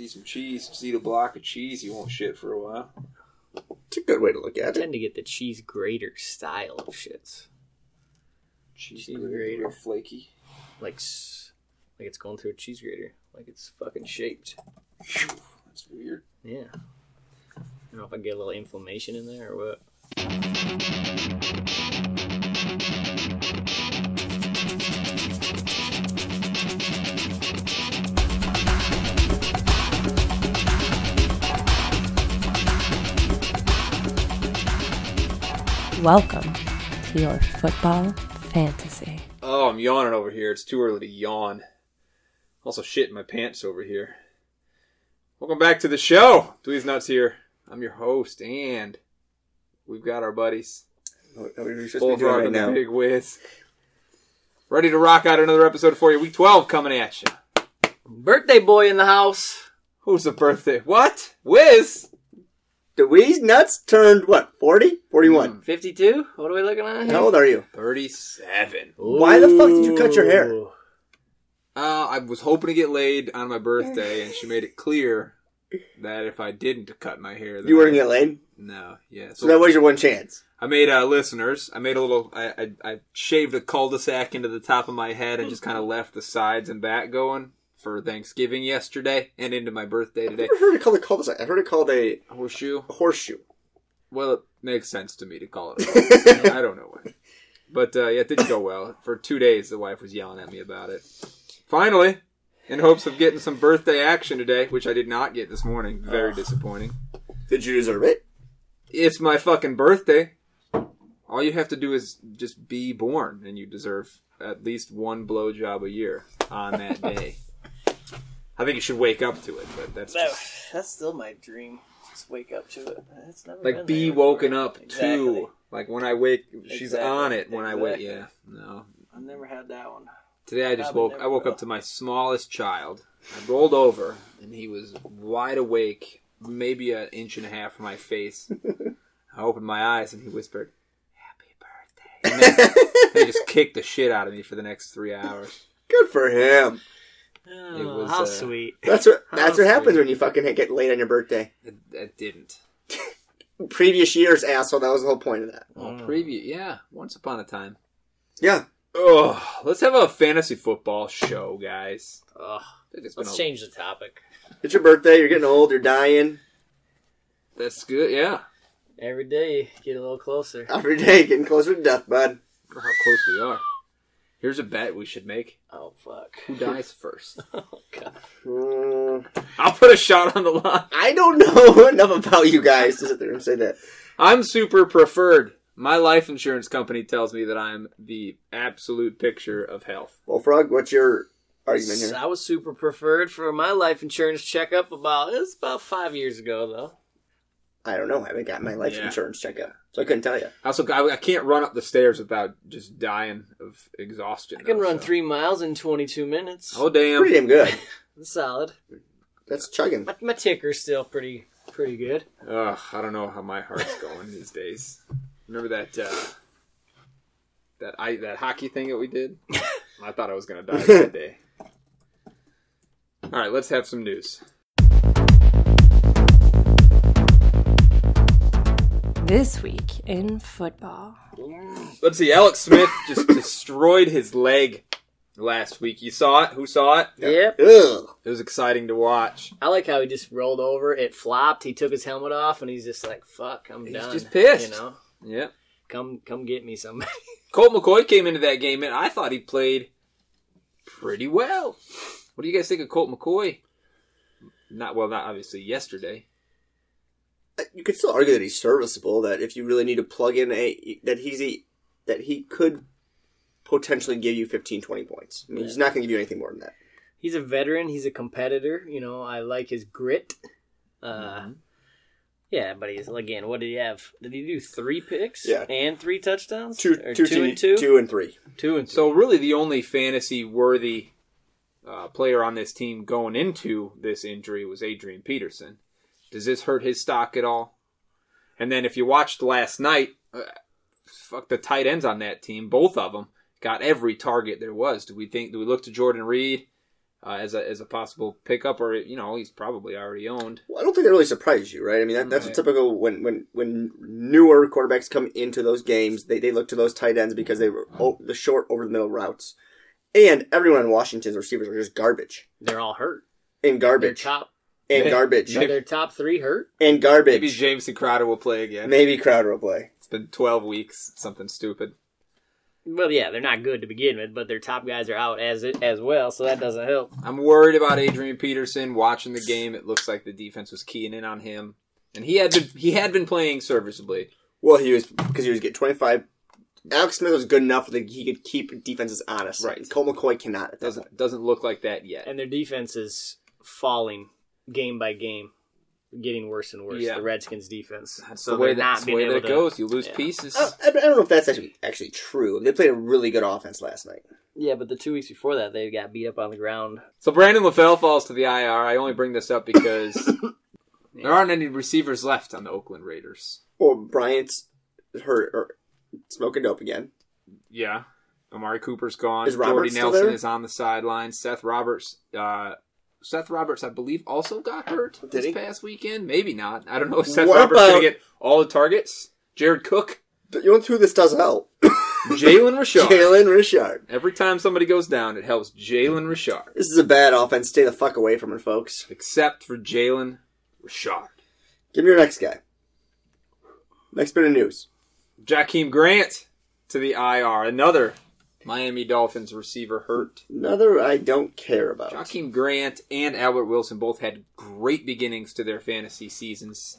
eat some cheese. Just eat a block of cheese. You won't shit for a while. It's a good way to look I at it. tend to get the cheese grater style of shits. Cheese, Cheese grater, grater. real flaky. Like, s- like it's going through a cheese grater. Like it's fucking shaped. That's weird. Yeah. I don't know if I get a little inflammation in there or what. Welcome to your football fantasy. Oh, I'm yawning over here. It's too early to yawn. Also, shit in my pants over here. Welcome back to the show. Dweez Nuts here. I'm your host, and we've got our buddies What are we supposed to be Bullfrog doing right and the now? Big Wiz. Ready to rock out another episode for you. Week 12 coming at you. Birthday boy in the house. Who's the birthday? What? Wiz? The Weez Nuts turned what? 40? 41. 52? What are we looking at here? How old are you? 37. Why the fuck did you cut your hair? Uh, I was hoping to get laid on my birthday, and she made it clear that if I didn't cut my hair, then You weren't I- gonna get laid? No, yeah. So that was your one chance. I made uh, listeners. I made a little. I, I I shaved a cul-de-sac into the top of my head and just kind of left the sides and back going for Thanksgiving yesterday and into my birthday I today. never heard it called a cul-de-sac. I heard it called a, Horseshoe. a horseshoe. Well, it makes sense to me to call it. A horseshoe. I don't know why, but uh, yeah, it didn't go well. For two days, the wife was yelling at me about it. Finally, in hopes of getting some birthday action today, which I did not get this morning. Very disappointing. Did you deserve it? It's my fucking birthday. All you have to do is just be born, and you deserve at least one blowjob a year on that day. I think you should wake up to it, but that's That- just, that's still my dream. Just wake up to it. It's never like be woken before. up Exactly. too. Like when I wake, she's Exactly. on it when I wake. Yeah, no. I've never had that one. Today I just Probably woke. I woke will. up to my smallest child. I rolled over, and he was wide awake, maybe an inch and a half from my face. I opened my eyes, and he whispered, "Happy birthday." And then he just kicked the shit out of me for the next three hours. Good for him. Oh, was, how uh, sweet. That's what How that's what happens when you fucking get late on your birthday. It, it didn't. Previous years, asshole. That was the whole point of that. Well, Mm. preview, yeah. Once upon a time. Yeah. Oh, let's have a fantasy football show, guys. Ugh. I think it's been Let's a- change the topic. It's your birthday. You're getting old. You're dying. That's good. Yeah. Every day, get a little closer. Every day, getting closer to death, bud. I how close we are. Here's a bet we should make. Oh fuck. Who dies first? Oh god. Mm, I'll put a shot on the line. I don't know enough about you guys to sit there and say that. I'm super preferred. My life insurance company tells me that I'm the absolute picture of health. Well, Frog, what's your argument here? I was super preferred for my life insurance checkup about it was about five years ago though. I don't know. I haven't got my life Yeah. insurance checkup, so I couldn't tell you. I also I, I can't run up the stairs without just dying of exhaustion. I can though, run so- three miles in 22 minutes. Oh damn! Pretty damn good. That's solid. That's chugging. My, my ticker's still pretty pretty good. Ugh, I don't know how my heart's going these days. Remember that uh, that I that hockey thing that we did? I thought I was gonna die that day. All right, let's have some news. This week in football. Let's see. Alex Smith just destroyed his leg last week. You saw it? Who saw it? Yep. Ugh. It was exciting to watch. I like how he just rolled over. It flopped. He took his helmet off, and he's just like, "Fuck, I'm done. He's done." just pissed. You know, Yeah. come come get me somebody. Colt McCoy came into that game, and I thought he played pretty well. What do you guys think of Colt McCoy? Not well, not obviously yesterday. You could still argue that he's serviceable. That if you really need to plug in a that he's a that he could potentially give you 15, 20 points. I mean, he's not going to give you anything more than that. he's a veteran. He's a competitor. You know, I like his grit. Uh, Mm-hmm. Yeah, but he's again. What did he have? Did he do three picks? Yeah. and three touchdowns. Two, Or two, two two, and two, two and three. two and So really, the only fantasy worthy uh, player on this team going into this injury was Adrian Peterson. Does this hurt his stock at all? And then if you watched last night, uh, fuck the tight ends on that team, both of them got every target there was. Do we think? Do we look to Jordan Reed uh, as a as a possible pickup, or you know he's probably already owned. Well, I don't think that really surprised you, right? I mean, that, that's Right. typical when, when when newer quarterbacks come into those games, they, they look to those tight ends because they were oh, the short over the middle routes, and everyone in Washington's receivers are just garbage They're all hurt. and Their garbage top, and Maybe- garbage are their top three hurt. and garbage. Maybe Jamison Crowder will play again. Maybe Crowder will play. It's been twelve weeks, something stupid. Well, yeah, they're not good to begin with, but their top guys are out as it as well, so that doesn't help. I'm worried about Adrian Peterson. Watching the game, it looks like the defense was keying in on him, and he had been he had been playing serviceably. Well, he was because he was getting twenty five. Alex Smith was good enough that he could keep defenses honest. Right. Colt McCoy cannot. At that point. Doesn't doesn't look like that yet. And their defense is falling game by game, getting worse and worse. Yeah. The Redskins' defense. That's so the way they're that, not that's the way that it to- goes. You lose yeah. pieces. I, I don't know if that's actually actually true. They played a really good offense last night. Yeah, but the two weeks before that, they got beat up on the ground. So Brandon LaFell falls to the IR. I only bring this up because there aren't any receivers left on the Oakland Raiders. Or Bryant's hurt or smoking dope again. Yeah. Amari Cooper's gone. Is Jordy Roberts still Nelson there? is on the sideline. Seth Roberts uh Seth Roberts, I believe, also got hurt this he? past weekend. Maybe not. I don't know if Seth What Roberts going to get all the targets. Jared Cook, You know who this does help? Jalen Richard. Jalen Richard. Every time somebody goes down, it helps Jalen Richard. This is a bad offense. Stay the fuck away from it, folks. Except for Jalen Richard. Give me your next guy. Next bit of news. Jakeem Grant to the IR. Another Miami Dolphins receiver hurt. Another I don't care about. Jakeem Grant and Albert Wilson both had great beginnings to their fantasy seasons.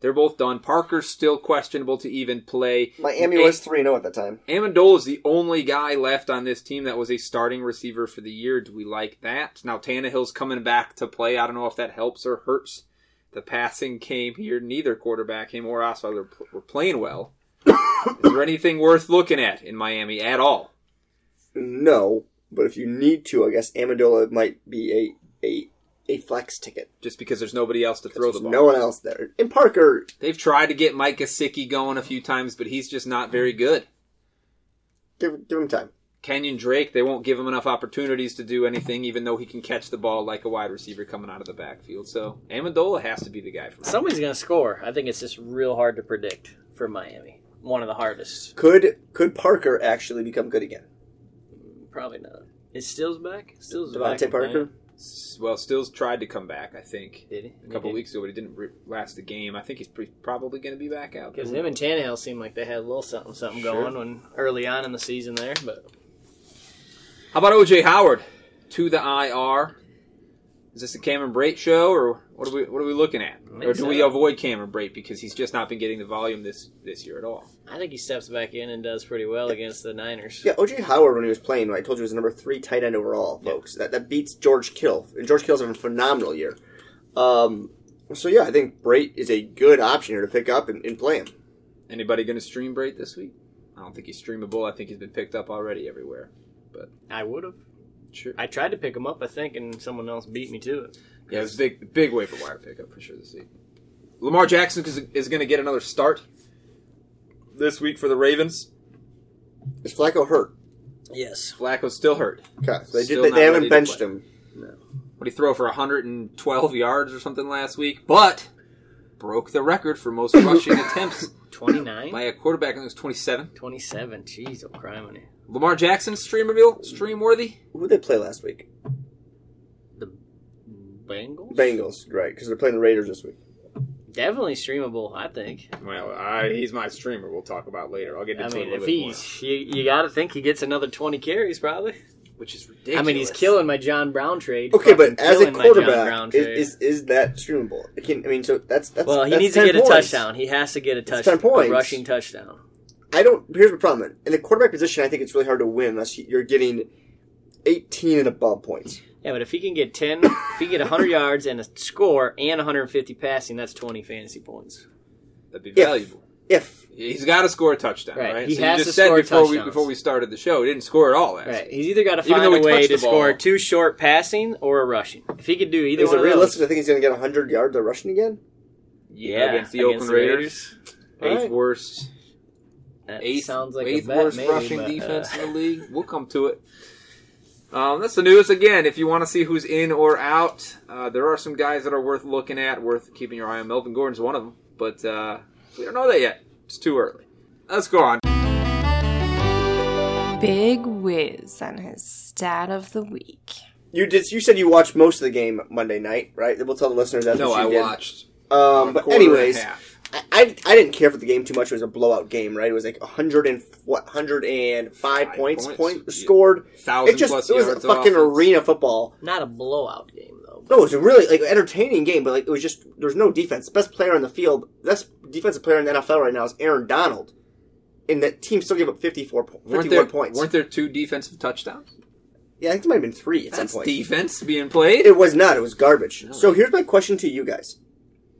They're both done. Parker's still questionable to even play. Miami was 3 0 at the time. Amendola is the only guy left on this team that was a starting receiver for the year. Do we like that? Now Tannehill's coming back to play. I don't know if that helps or hurts the passing came here. Neither quarterback, him or Osweiler, were playing well. is there anything worth looking at in Miami at all? No, but if you need to, I guess Amendola might be a a, a flex ticket. Just because there's nobody else to throw the ball. no one else there. And Parker, They've tried to get Mike Gesicki going a few times, but he's just not very good. give, give him time. Kenyan Drake, they won't give him enough opportunities to do anything, even though he can catch the ball like a wide receiver coming out of the backfield. So Amendola has to be the guy for me. Somebody's going to score. I think it's just real hard to predict for Miami. One of the hardest. Could could Parker actually become good again? Probably not. Is Stills back? Stills is DeVante back. Parker? Well, Stills tried to come back, I think, Did he? a couple weeks ago, but he didn't re- last the game. I think he's pre- probably going to be back out. Because him and Tannehill seemed like they had a little something something Sure. going when early on in the season there, but How about OJ Howard to the IR? Is this a Cameron Brate show, or what are we what are we looking at? Or do we so. avoid Cameron Brate because he's just not been getting the volume this this year at all? I think he steps back in and does pretty well against the Niners. Yeah, OJ Howard when he was playing, I told you was number three tight end overall, folks. That that beats George Kittle. And George Kittle's having a phenomenal year. Um, so yeah, I think Brate is a good option here to pick up and, and play him. Anybody going to stream Brate this week? I don't think he's streamable. I think he's been picked up already everywhere. But I would have. Sure. I tried to pick him up, I think, and someone else beat me to it. Yeah, it was a big, big waiver wire pickup for sure this week. Lamar Jackson is, is going to get another start this week for the Ravens. Is Flacco hurt? Yes. Flacco's still hurt. Okay, so they, Still did, not they, they haven't ready to benched play. him. What did he throw for 112 yards or something last week? But broke the record for most rushing attempts 29? by a quarterback. I think it was 27. 27. Jeez, oh, criminy. Lamar Jackson streamable, stream worthy. Who did they play last week? The Bengals? Bengals, right? Because they're playing the Raiders this week. Definitely streamable, I think. Well, I, he's my streamer. We'll talk about later. I'll get I into mean, it a if little bit more, he's, you, you got to think he gets another 20 carries, probably. which is ridiculous. I mean, he's killing my John Brown trade. Okay, Fucking but as a killing my John Brown quarterback, is, trade. is is that streamable? It can, I mean, so that's that's well, he that's needs to 10 get a points. touchdown. He has to get a That's touchdown. 10 points. A rushing touchdown. I don't. Here's the problem: in the quarterback position, I think it's really hard to win unless you're getting 18 and above points. Yeah, but if he can get 10, if he can get 100 yards and a score and 150 passing, that's 20 fantasy points. That'd be valuable. If He's got to score a touchdown, Right, right? he so has you to said score before we touchdowns. before we started the show, he didn't score at all last. Right. He's either got to find a he way touched to score two short passing or a rushing. If he could do either is one it of realistic to those. think he's going to get 100 yards of rushing again? Yeah, against the Oakland Raiders. Eighth Alright. worst, That eighth, sounds like eighth a bet, worst maybe, rushing but, uh, defense in the league. We'll come to it. Um, that's the news. Again, if you want to see who's in or out, uh, there are some guys that are worth looking at, worth keeping your eye on. Melvin Gordon's one of them, but uh, we don't know that yet. It's too early. Let's go on. Big Wiz and his stat of the week. You did. You said you watched most of the game Monday night, right? We'll tell the listeners that's No, what you I did. watched. Um, but quarter and a anyways, half. I, I I didn't care for the game too much. It was a blowout game, right? It was like hundred and what hundred and five Five points, points. point Yeah. scored. thousand It just plus it was yards a fucking offense. arena football. Not a blowout game though. No, it was a really like entertaining game, but like it was just there was no defense. The best player on the field, best defensive player in the NFL right now is Aaron Donald, and that team still gave up 54, po- 51 Weren't there, points. weren't there two defensive touchdowns? yeah, I think it might have been three at That's some point. defense being played. It was not. It was garbage. So here's my question to you guys: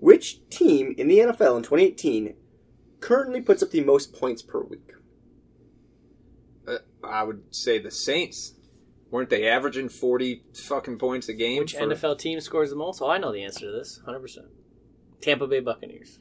Which team in the NFL in 2018 currently puts up the most points per week? Uh, I would say the Saints. Weren't they averaging forty fucking points a game? Which for- NFL team scores the most? Oh, I know the answer to this. 100%. Tampa Bay Buccaneers.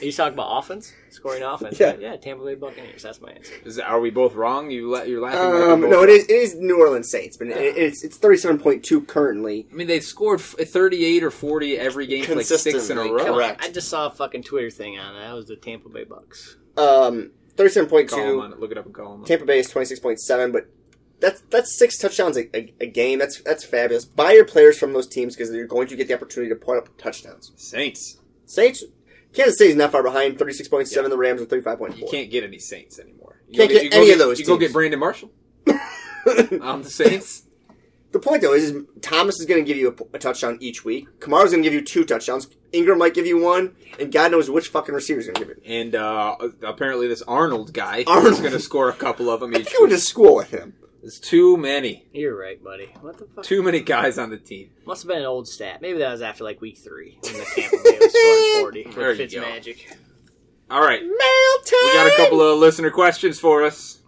Are you talking about offense? Scoring offense? Yeah. right? Yeah, Tampa Bay Buccaneers. That's my answer. Is, are we both wrong? You la- you're laughing. Um, no, both it is. It is New Orleans Saints, but it, it's it's 37.2 currently. I mean, they've scored 38 or 40 every game for like six in a row. correct. I just saw a fucking Twitter thing on it. That was the Tampa Bay Bucks. Um, 37.2. Look it up and call them. Tampa Bay is 26.7, but that's that's six touchdowns a, a, a game. That's that's fabulous. Buy your players from those teams because you're going to get the opportunity to put up touchdowns. Saints. Saints, Kansas City's not far behind, 36.7. The Rams are 35.4. You can't get any Saints anymore. You Can't get go any of those You go get Brandon Marshall on the Saints. The point though is, is Thomas is going to give you a, a touchdown each week. Kamara's going to give you two touchdowns. Ingram might give you one, and God knows which fucking receiver's going to give it. and uh, apparently, this Arnold guy is going to score a couple of them I each. think you went to school with him. There's too many. You're right, buddy. What the fuck? Too many guys on the team. Must have been an old stat. Maybe that was after like week three when the Tampa Bay was scoring 40 There with Fitz go. magic. All right. Mail time. We got a couple of listener questions for us.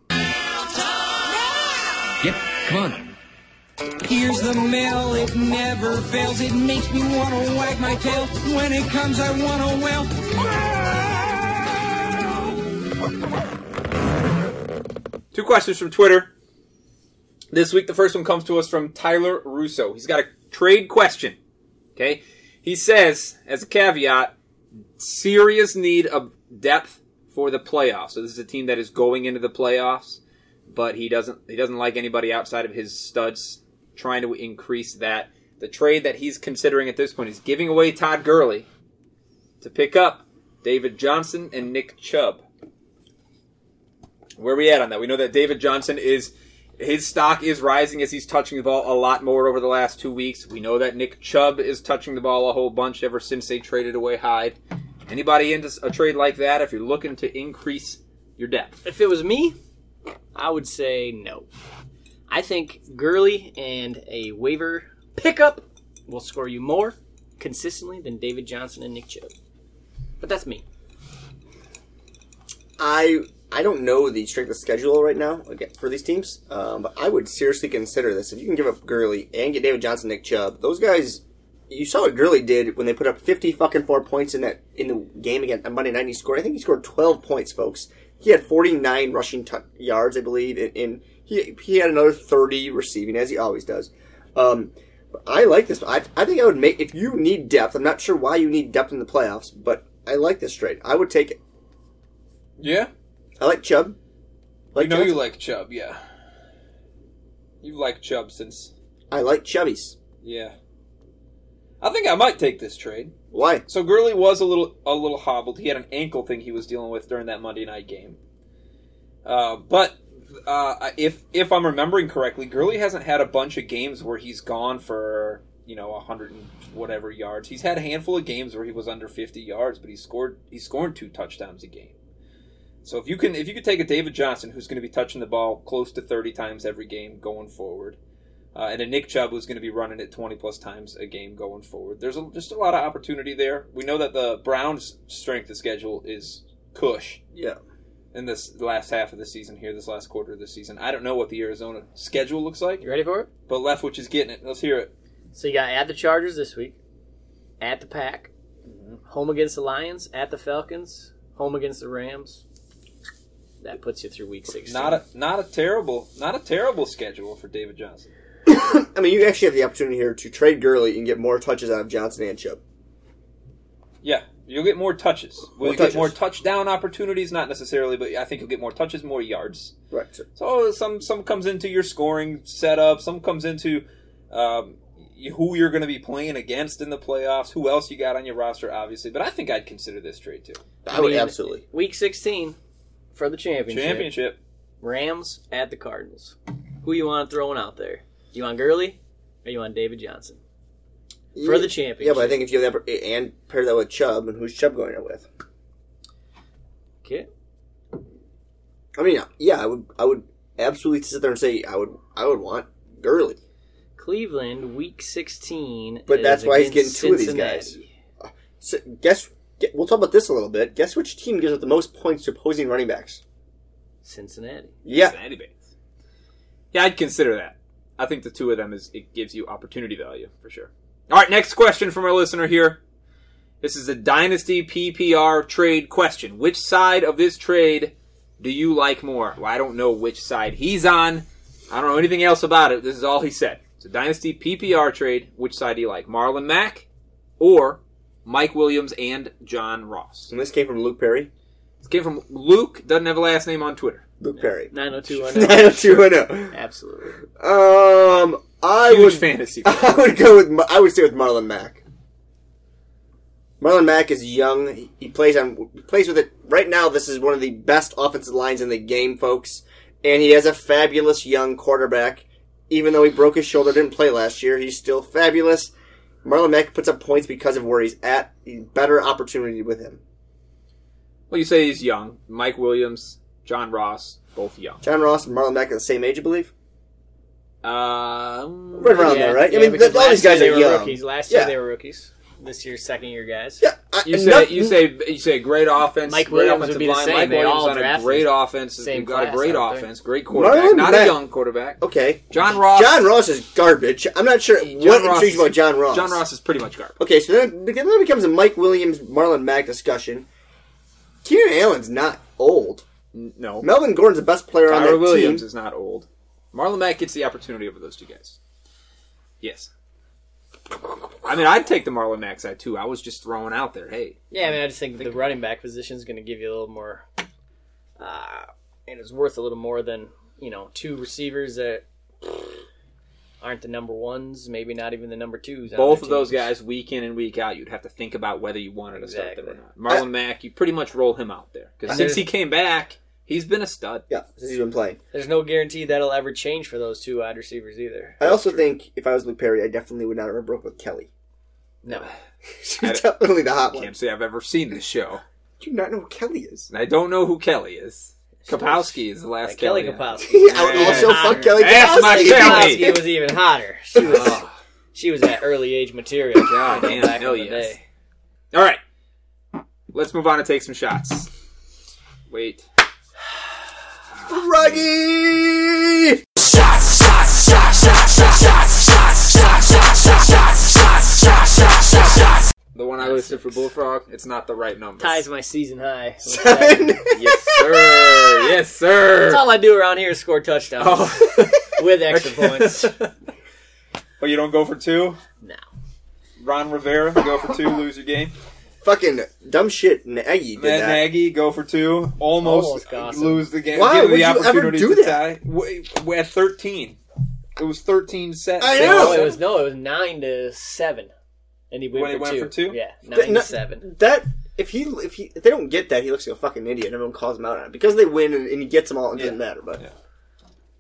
Yep, come on. Here's the mail, it never fails. It makes me wanna wag my tail. When it comes, I wanna wail. Two questions from Twitter. This week, the first one comes to us from Tyler Russo. He's got a trade question. Okay. He says, as a caveat, serious need of depth for the playoffs. So this is a team that is going into the playoffs, but he doesn't he doesn't like anybody outside of his studs trying to increase that. The trade that he's considering at this point is giving away Todd Gurley to pick up David Johnson and Nick Chubb. Where are we at on that? We know that David Johnson is his stock is rising as he's touching the ball a lot more over the last two weeks. We know that Nick Chubb is touching the ball a whole bunch ever since they traded away Hyde. Anybody into a trade like that if you're looking to increase your depth? If it was me, I would say no. I think Gurley and a waiver pickup will score you more consistently than David Johnson and Nick Chubb. But that's me. I I don't know the strength of schedule right now for these teams, um, but I would seriously consider this. If you can give up Gurley and get David Johnson, Nick Chubb, those guys. You saw what Gurley did when they put up fifty fucking four points in that in the game again on Monday night. He scored. I think he scored twelve points, folks. He had forty nine rushing t- yards, I believe, and, and he he had another thirty receiving as he always does. Um, I like this. I, I think I would make if you need depth. I'm not sure why you need depth in the playoffs, but I like this trade. I would take it. Yeah, I like Chubb. I Like you like Chubb. Yeah, you like Chubb since I like Chubbies. yeah. I think I might take this trade. Why? So Gurley was a little a little hobbled. He had an ankle thing he was dealing with during that Monday night game. Uh, but uh, if if I'm remembering correctly, Gurley hasn't had a bunch of games where he's gone for you know a hundred and whatever yards. He's had a handful of games where he was under 50 yards, but he scored he's scoring two touchdowns a game. So if you can if you could take a David Johnson who's going to be touching the ball close to 30 times every game going forward, uh, and a Nick Chubb who's going to be running it 20 plus times a game going forward. There's a, just a lot of opportunity there. We know that the Browns' strength of schedule is cush Yeah. in this last half of the season here, this last quarter of the season. I don't know what the Arizona schedule looks like, You ready for it? but Leftwich is getting it. Let's hear it. So you got at the Chargers this week, at the Pack, home against the Lions, at the Falcons, home against the Rams, That puts you through week 16. Not a not a terrible not a terrible schedule for David Johnson. I mean, you actually have the opportunity here to trade Gurley and get more touches out of Johnson and Chubb. Yeah, you'll get more touches. Will More you touches. get more touchdown opportunities? Not necessarily, but I think you'll get more touches, more yards. Right. So, So some some comes into your scoring setup. Some comes into um, who you're going to be playing against in the playoffs. Who else you got on your roster, obviously. But I think I'd consider this trade too. I would mean, absolutely. Week 16 for the championship. Championship. Rams at the Cardinals. Who you want throwing out there? You want Gurley or you want David Johnson? For the championship. Yeah, but I think if you have that and pair that with Chubb, and who's Chubb going out with? Okay. I mean, yeah, I would, I would absolutely sit there and say I would, I would want Gurley. Cleveland, week 16. But is that's why he's getting two of these guys. Cincinnati. Uh, so guess, get, we'll talk about this a little bit. Guess which team gives up the most points to opposing running backs? Cincinnati. Yeah, Cincinnati Bengals. Yeah, I'd consider that. I think the two of them is it gives you opportunity value for sure. All right, next question from our listener here. This is a dynasty PPR trade question. Which side of this trade do you like more? Well, I don't know which side he's on. I don't know anything else about it. This is all he said. It's a dynasty PPR trade. Which side do you like? Marlon Mack or Mike Williams and John Ross? and this came from Luke Perry. This came from Luke. Doesn't have a last name on Twitter. Luke Perry. 90210. 90210. Absolutely. Um, I Huge would fantasy. I would go with Mar- I would stay with Marlon Mack. Marlon Mack is young. He- He plays on he plays with it right now. This is one of the best offensive lines in the game, folks, and he has a fabulous young quarterback. Even though he broke his shoulder, didn't play last year, he's still fabulous. Marlon Mack puts up points because of where he's at. Better opportunity with him. Well, you say he's young. Mike Williams, John Ross, both young. John Ross and Marlon Mack are the same age, I believe. Um, Right around there, right? I mean, all these guys are young. rookies. Last Yeah. year they were rookies. This year's second year guys. Yeah, I, You say nothing- you say you say great offense. Mike great Williams would be the line. same. Mike They Williams all on a great offense. same You've got a great aren't offense, great quarterback, Marlon not Mack- a young quarterback. okay. John Ross. John Ross is garbage. I'm not sure John what Ross intrigues is- about John Ross. John Ross is pretty much garbage. Okay, so then, then it becomes a Mike Williams, Marlon Mack discussion. Keenan Allen's not old. No, Melvin Gordon's the best player on Tyrell that Williams team. is not old. Marlon Mack gets the opportunity over those two guys. Yes. I mean, I'd take the Marlon Mack side too. I was just throwing out there. Hey, Yeah, I mean, I just think the running back position is going to give you a little more, uh, and it's worth a little more than you know two receivers that aren't the number ones, maybe not even the number twos. both of those guys, week in and week out, you'd have to think about whether you wanted to start them or not. Marlon Mack, you pretty much roll him out there because since he came back, he's been a stud. Yeah, since he's been playing. There's no guarantee that'll ever change for those two wide receivers either. I also think if I was Luke Perry, I definitely would not have broke with Kelly. No, She's definitely the hot one. Can't say I've ever seen this show. Do you not know who Kelly is? And I don't know who Kelly is. Kapowski is the last Like Kelly Kelly. Kapowski. I would also Yeah. fuck Kelly That's my Kapowski. Kelly. Kapowski was even hotter. She was, Oh, she was that early age material. God damn, back hell in the yes. day. All right, let's move on and take some shots. Wait. Ruggy! The one I listed for Bullfrog, it's not the right number. Ties my season high. Seven. Yes, sir. Yes, sir. That's all I do around here is score touchdowns Oh. with extra points. But you don't go for two? No. Ron Rivera, go for two, lose your game. Fucking dumb shit. Nagy did Matt that. Nagy, go for two, almost, Almost cost him. lose the game. Why Give him would the you ever opportunity do to that? tie. We- We're at 13. It was 13 set. I know. No, it was no, it was nine to seven, and he went, When he for, went two. for two? Yeah, nine That- to seven. That if he if he if they don't get that, he looks like a fucking idiot. and Everyone calls him out on it because they win and, and he gets them all. It doesn't Yeah. matter. But Yeah.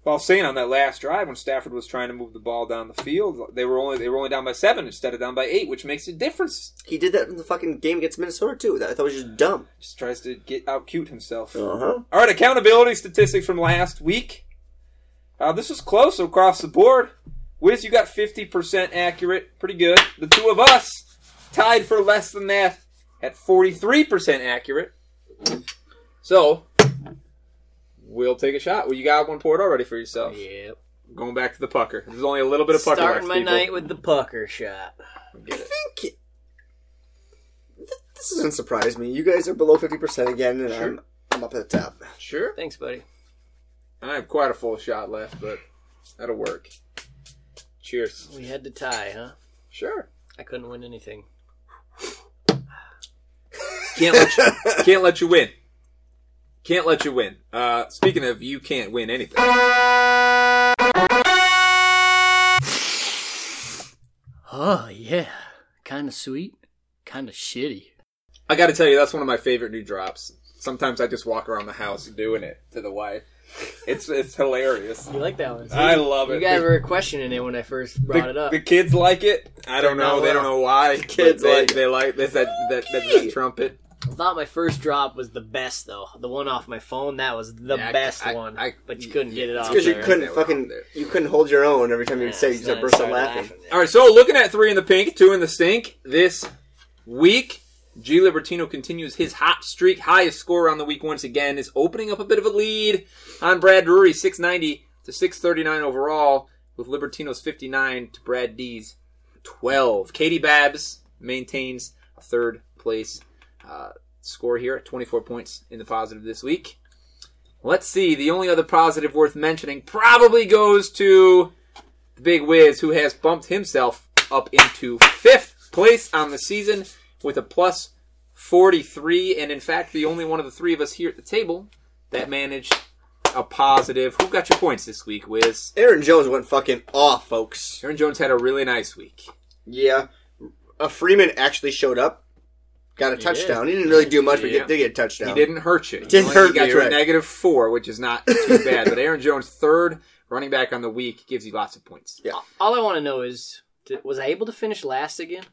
Well, I was saying on that last drive when Stafford was trying to move the ball down the field, they were only they were only down by seven instead of down by eight, which makes a difference. he did that in the fucking game against Minnesota too. That I thought was just dumb. Just tries to get out cute himself. Uh huh. All right, accountability statistics from last week. Uh, this was close across the board. Wiz, you got 50% accurate. Pretty good. The two of us tied for less than that at 43% accurate. So, we'll take a shot. Well, you got one poured already for yourself. Yep. Going back to the pucker. There's only a little bit of pucker Starting left, my people. night with the pucker shot. Get I it. think th- this doesn't surprise me. You guys are below fifty percent again, and I'm I'm up at the top. Sure. Thanks, buddy. I have quite a full shot left, but that'll work. Cheers. We had to tie, huh? Sure. I couldn't win anything. Can't let you, can't let you win. Can't let you win. Uh, speaking of, you can't win anything. Oh yeah, kind of sweet, kind of shitty. I got to tell you, that's one of my favorite new drops. Sometimes I just walk around the house doing it to the wife. It's it's hilarious. You like that one? see? I love it. You it. guys The- were questioning it when I first brought the, it up. the kids like it. I don't know. They don't know why. but kids they, like it. they like there's that that, that, that trumpet. I thought my first drop was the best though. The one off my phone, that was the Yeah, best I- one. I- but you couldn't get it off. Because you couldn't They fucking out you couldn't hold your own every time you would say you so just burst out started laughing. yeah. All right, so looking at three in the pink, two in the stink this week. G Libertino continues his hot streak. Highest score on the week once again is opening up a bit of a lead on Brad Drury, 690 to 639 overall, with Libertino's 59 to Brad D's 12. Katie Babs maintains a third place uh, score here 24 points in the positive this week. Let's see. The only other positive worth mentioning probably goes to the Big Wiz, who has bumped himself up into fifth place on the season with a plus 43, and in fact, the only one of the three of us here at the table that managed a positive. Who got your points this week, Wiz? Aaron Jones went fucking off, folks. Aaron Jones had a really nice week. Yeah, a Freeman actually showed up, got a touchdown. He didn't really do much, but he did get a touchdown. He didn't hurt you. He Didn't only- hurt he got me, you a negative four, which is not too bad. But Aaron Jones, third running back on the week, gives you lots of points. Yeah. All I want to know is, was I able to finish last again?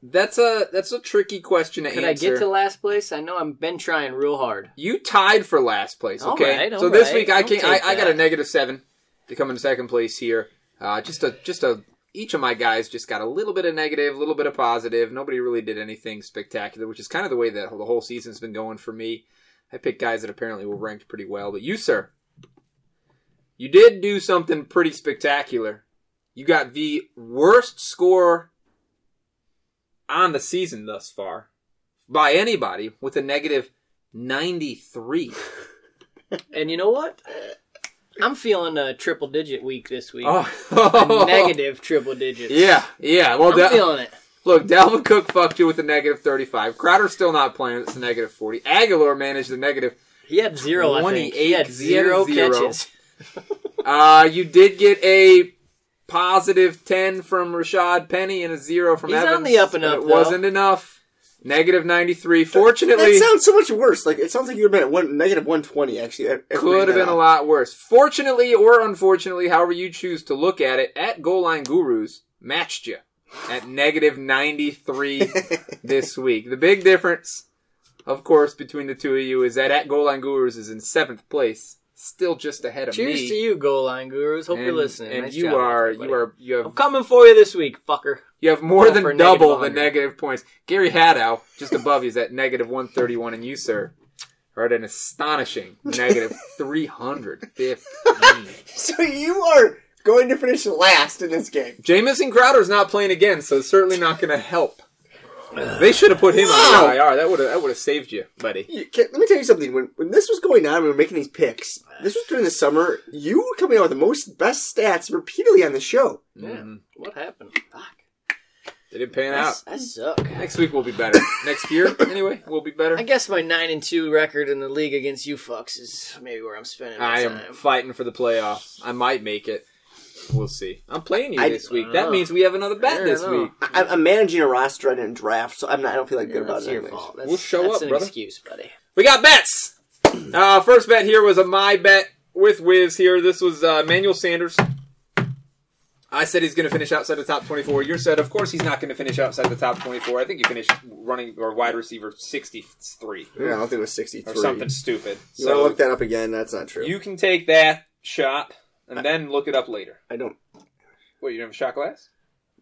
That's a that's a tricky question to Could answer. I get to last place? I know I've been trying real hard. You tied for last place. Okay, right, all so this right. week I I'll can I, I got a negative seven to come in second place here. Uh, just a just a each of my guys just got a little bit of negative, a little bit of positive. Nobody really did anything spectacular, which is kind of the way that the whole season's been going for me. I picked guys that apparently were ranked pretty well, but you, sir, you did do something pretty spectacular. You got the worst score on the season thus far by anybody with a negative 93. And you know what? I'm feeling a triple digit week this week. Oh, negative triple digits. Yeah, yeah. Well, I'm Dal- feeling it. look, Dalvin Cook fucked you with a negative 35. Crowder's still not playing. It's a negative 40. Agholor managed a negative. He had zero. I think. He 28, had he had zero, zero. catches. Uh, you did get a positive 10 from Rashad Penny and a zero from He's on the up and up, It though. wasn't enough. Negative 93. That Fortunately, sounds so much worse. Like it sounds like you would have been at one negative one twenty. Actually, after could have that been a lot worse. Fortunately or unfortunately, however you choose to look at it, at Goal Line Gurus matched you at negative 93 this week. The big difference, of course, between the two of you is that at Goal Line Gurus is in seventh place, still just ahead of Cheers me. to you, goal line gurus. Hope and, you're listening. And Nice you job, are everybody. you are you I'm coming for you this week, fucker. You have more Go than double the negative points. Gary Haddow, just above you, is at negative 131, and you, sir, are at an astonishing negative 315. So you are going to finish last in this game. Jamison Crowder's not playing again, so it's certainly not going to help. They should have put him Wow. on the IR. That would have that would have saved you, buddy. You let me tell you something. When when this was going on, we were making these picks. This was during the summer. You were coming out with the most best stats repeatedly on the show. Mhm. What happened? Fuck. They didn't pan out. That's- I suck. Next week we'll be better. Next year, anyway, we'll be better. I guess my nine and two record in the league against you fucks is maybe where I'm spending my I am time. fighting for the playoffs. I might make it. We'll see. I'm playing you I- this week. That know. means we have another bet this know. week. I, I'm managing a roster I didn't draft, so I'm not. I don't feel like Yeah, good about that's it. your anyways. fault. That's, We'll show that's up, an brother. excuse, buddy. We got bets. Uh, first bet here was a my bet with Wiz here. This was uh, Manuel Sanders. I said he's going to finish outside the top 24. You said, of course, he's not going to finish outside the top 24. I think he finished running or wide receiver 63 Yeah, I don't think it was 63. or something stupid. You want to So look that up again? That's not true. you can take that shot and then look it up later. I don't. What, you don't have a shot glass?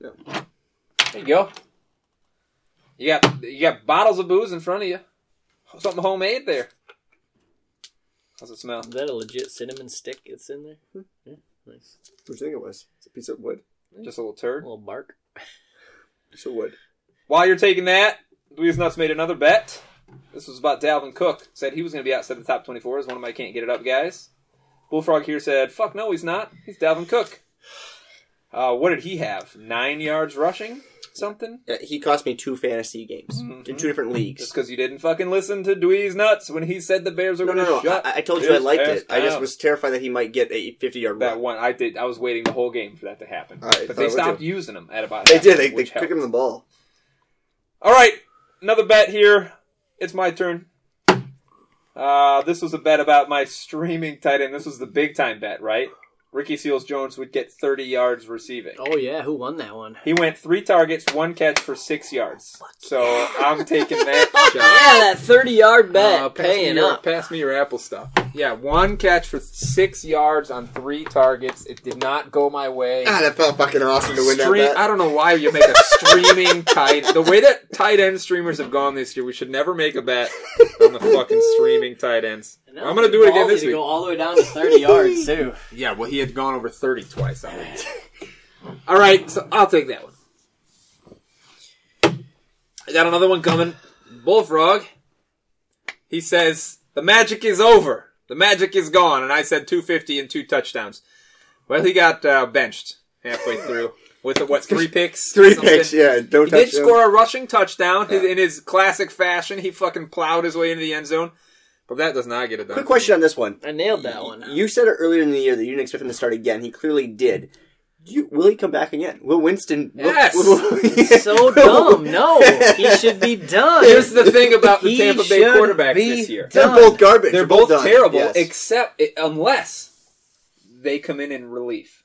No. There you go. You got you got bottles of booze in front of you. Something homemade there. How's it smell? Is that a legit cinnamon stick that's in there? Hmm. Yeah, nice. What do you think it was? It's a piece of wood. Just a little turn. A little bark. Piece of wood. While you're taking that, Dweez Nuts made another bet. This was about Dalvin Cook. Said he was going to be outside the top 24 as one of my can't get it up guys. Bullfrog here said, "Fuck no, he's not. He's Dalvin Cook." Uh, what did he have? Nine yards rushing, something. Uh, he cost me two fantasy games in two different leagues. Just because you didn't fucking listen to Dweez Nuts when he said the Bears were No, going to no. shut. I, I told you I liked it. I just was terrified that he might get a 50 yard that one. I did. I was waiting the whole game for that to happen. Right, but they stopped using him at about. They did. They, they picked him the ball. All right, another bet here. It's my turn. Uh, this was a bet about my streaming tight end. This was the big time bet, right? Ricky Seals Jones would get 30 yards receiving. Oh yeah, who won that one? He went three targets, one catch for six yards. So I'm taking that. Yeah, that thirty-yard bet Uh, pass, me paying your, up. pass me your Apple stuff. Yeah, one catch for six yards on three targets. It did not go my way. Ah, that felt fucking awesome to win Stream, that bet. I don't know why you make a streaming tight. The way that tight end streamers have gone this year, we should never make a bet on the fucking streaming tight ends. That I'm gonna do it again this to week. Go all the way down to thirty yards too. Yeah, well, he had gone over thirty twice. I think. All right, so I'll take that one. I got another one coming. Bullfrog. He says the magic is over. The magic is gone, and I said 250 and two touchdowns. Well, he got uh, benched halfway through with what three picks? Three something. picks, yeah. No He did score a rushing touchdown Yeah. in his classic fashion. He fucking plowed his way into the end zone, but that does not get it done. Quick question on this one. I nailed that one. You said it earlier in the year that you didn't expect him to start again. He clearly did. You, will he come back again? Will Winston? will- Yes! will- So dumb. No, he should be done. Here's the thing about the He Tampa Bay should quarterbacks this year. They're both garbage. They're both done. terrible, Yes. except unless they come in in relief.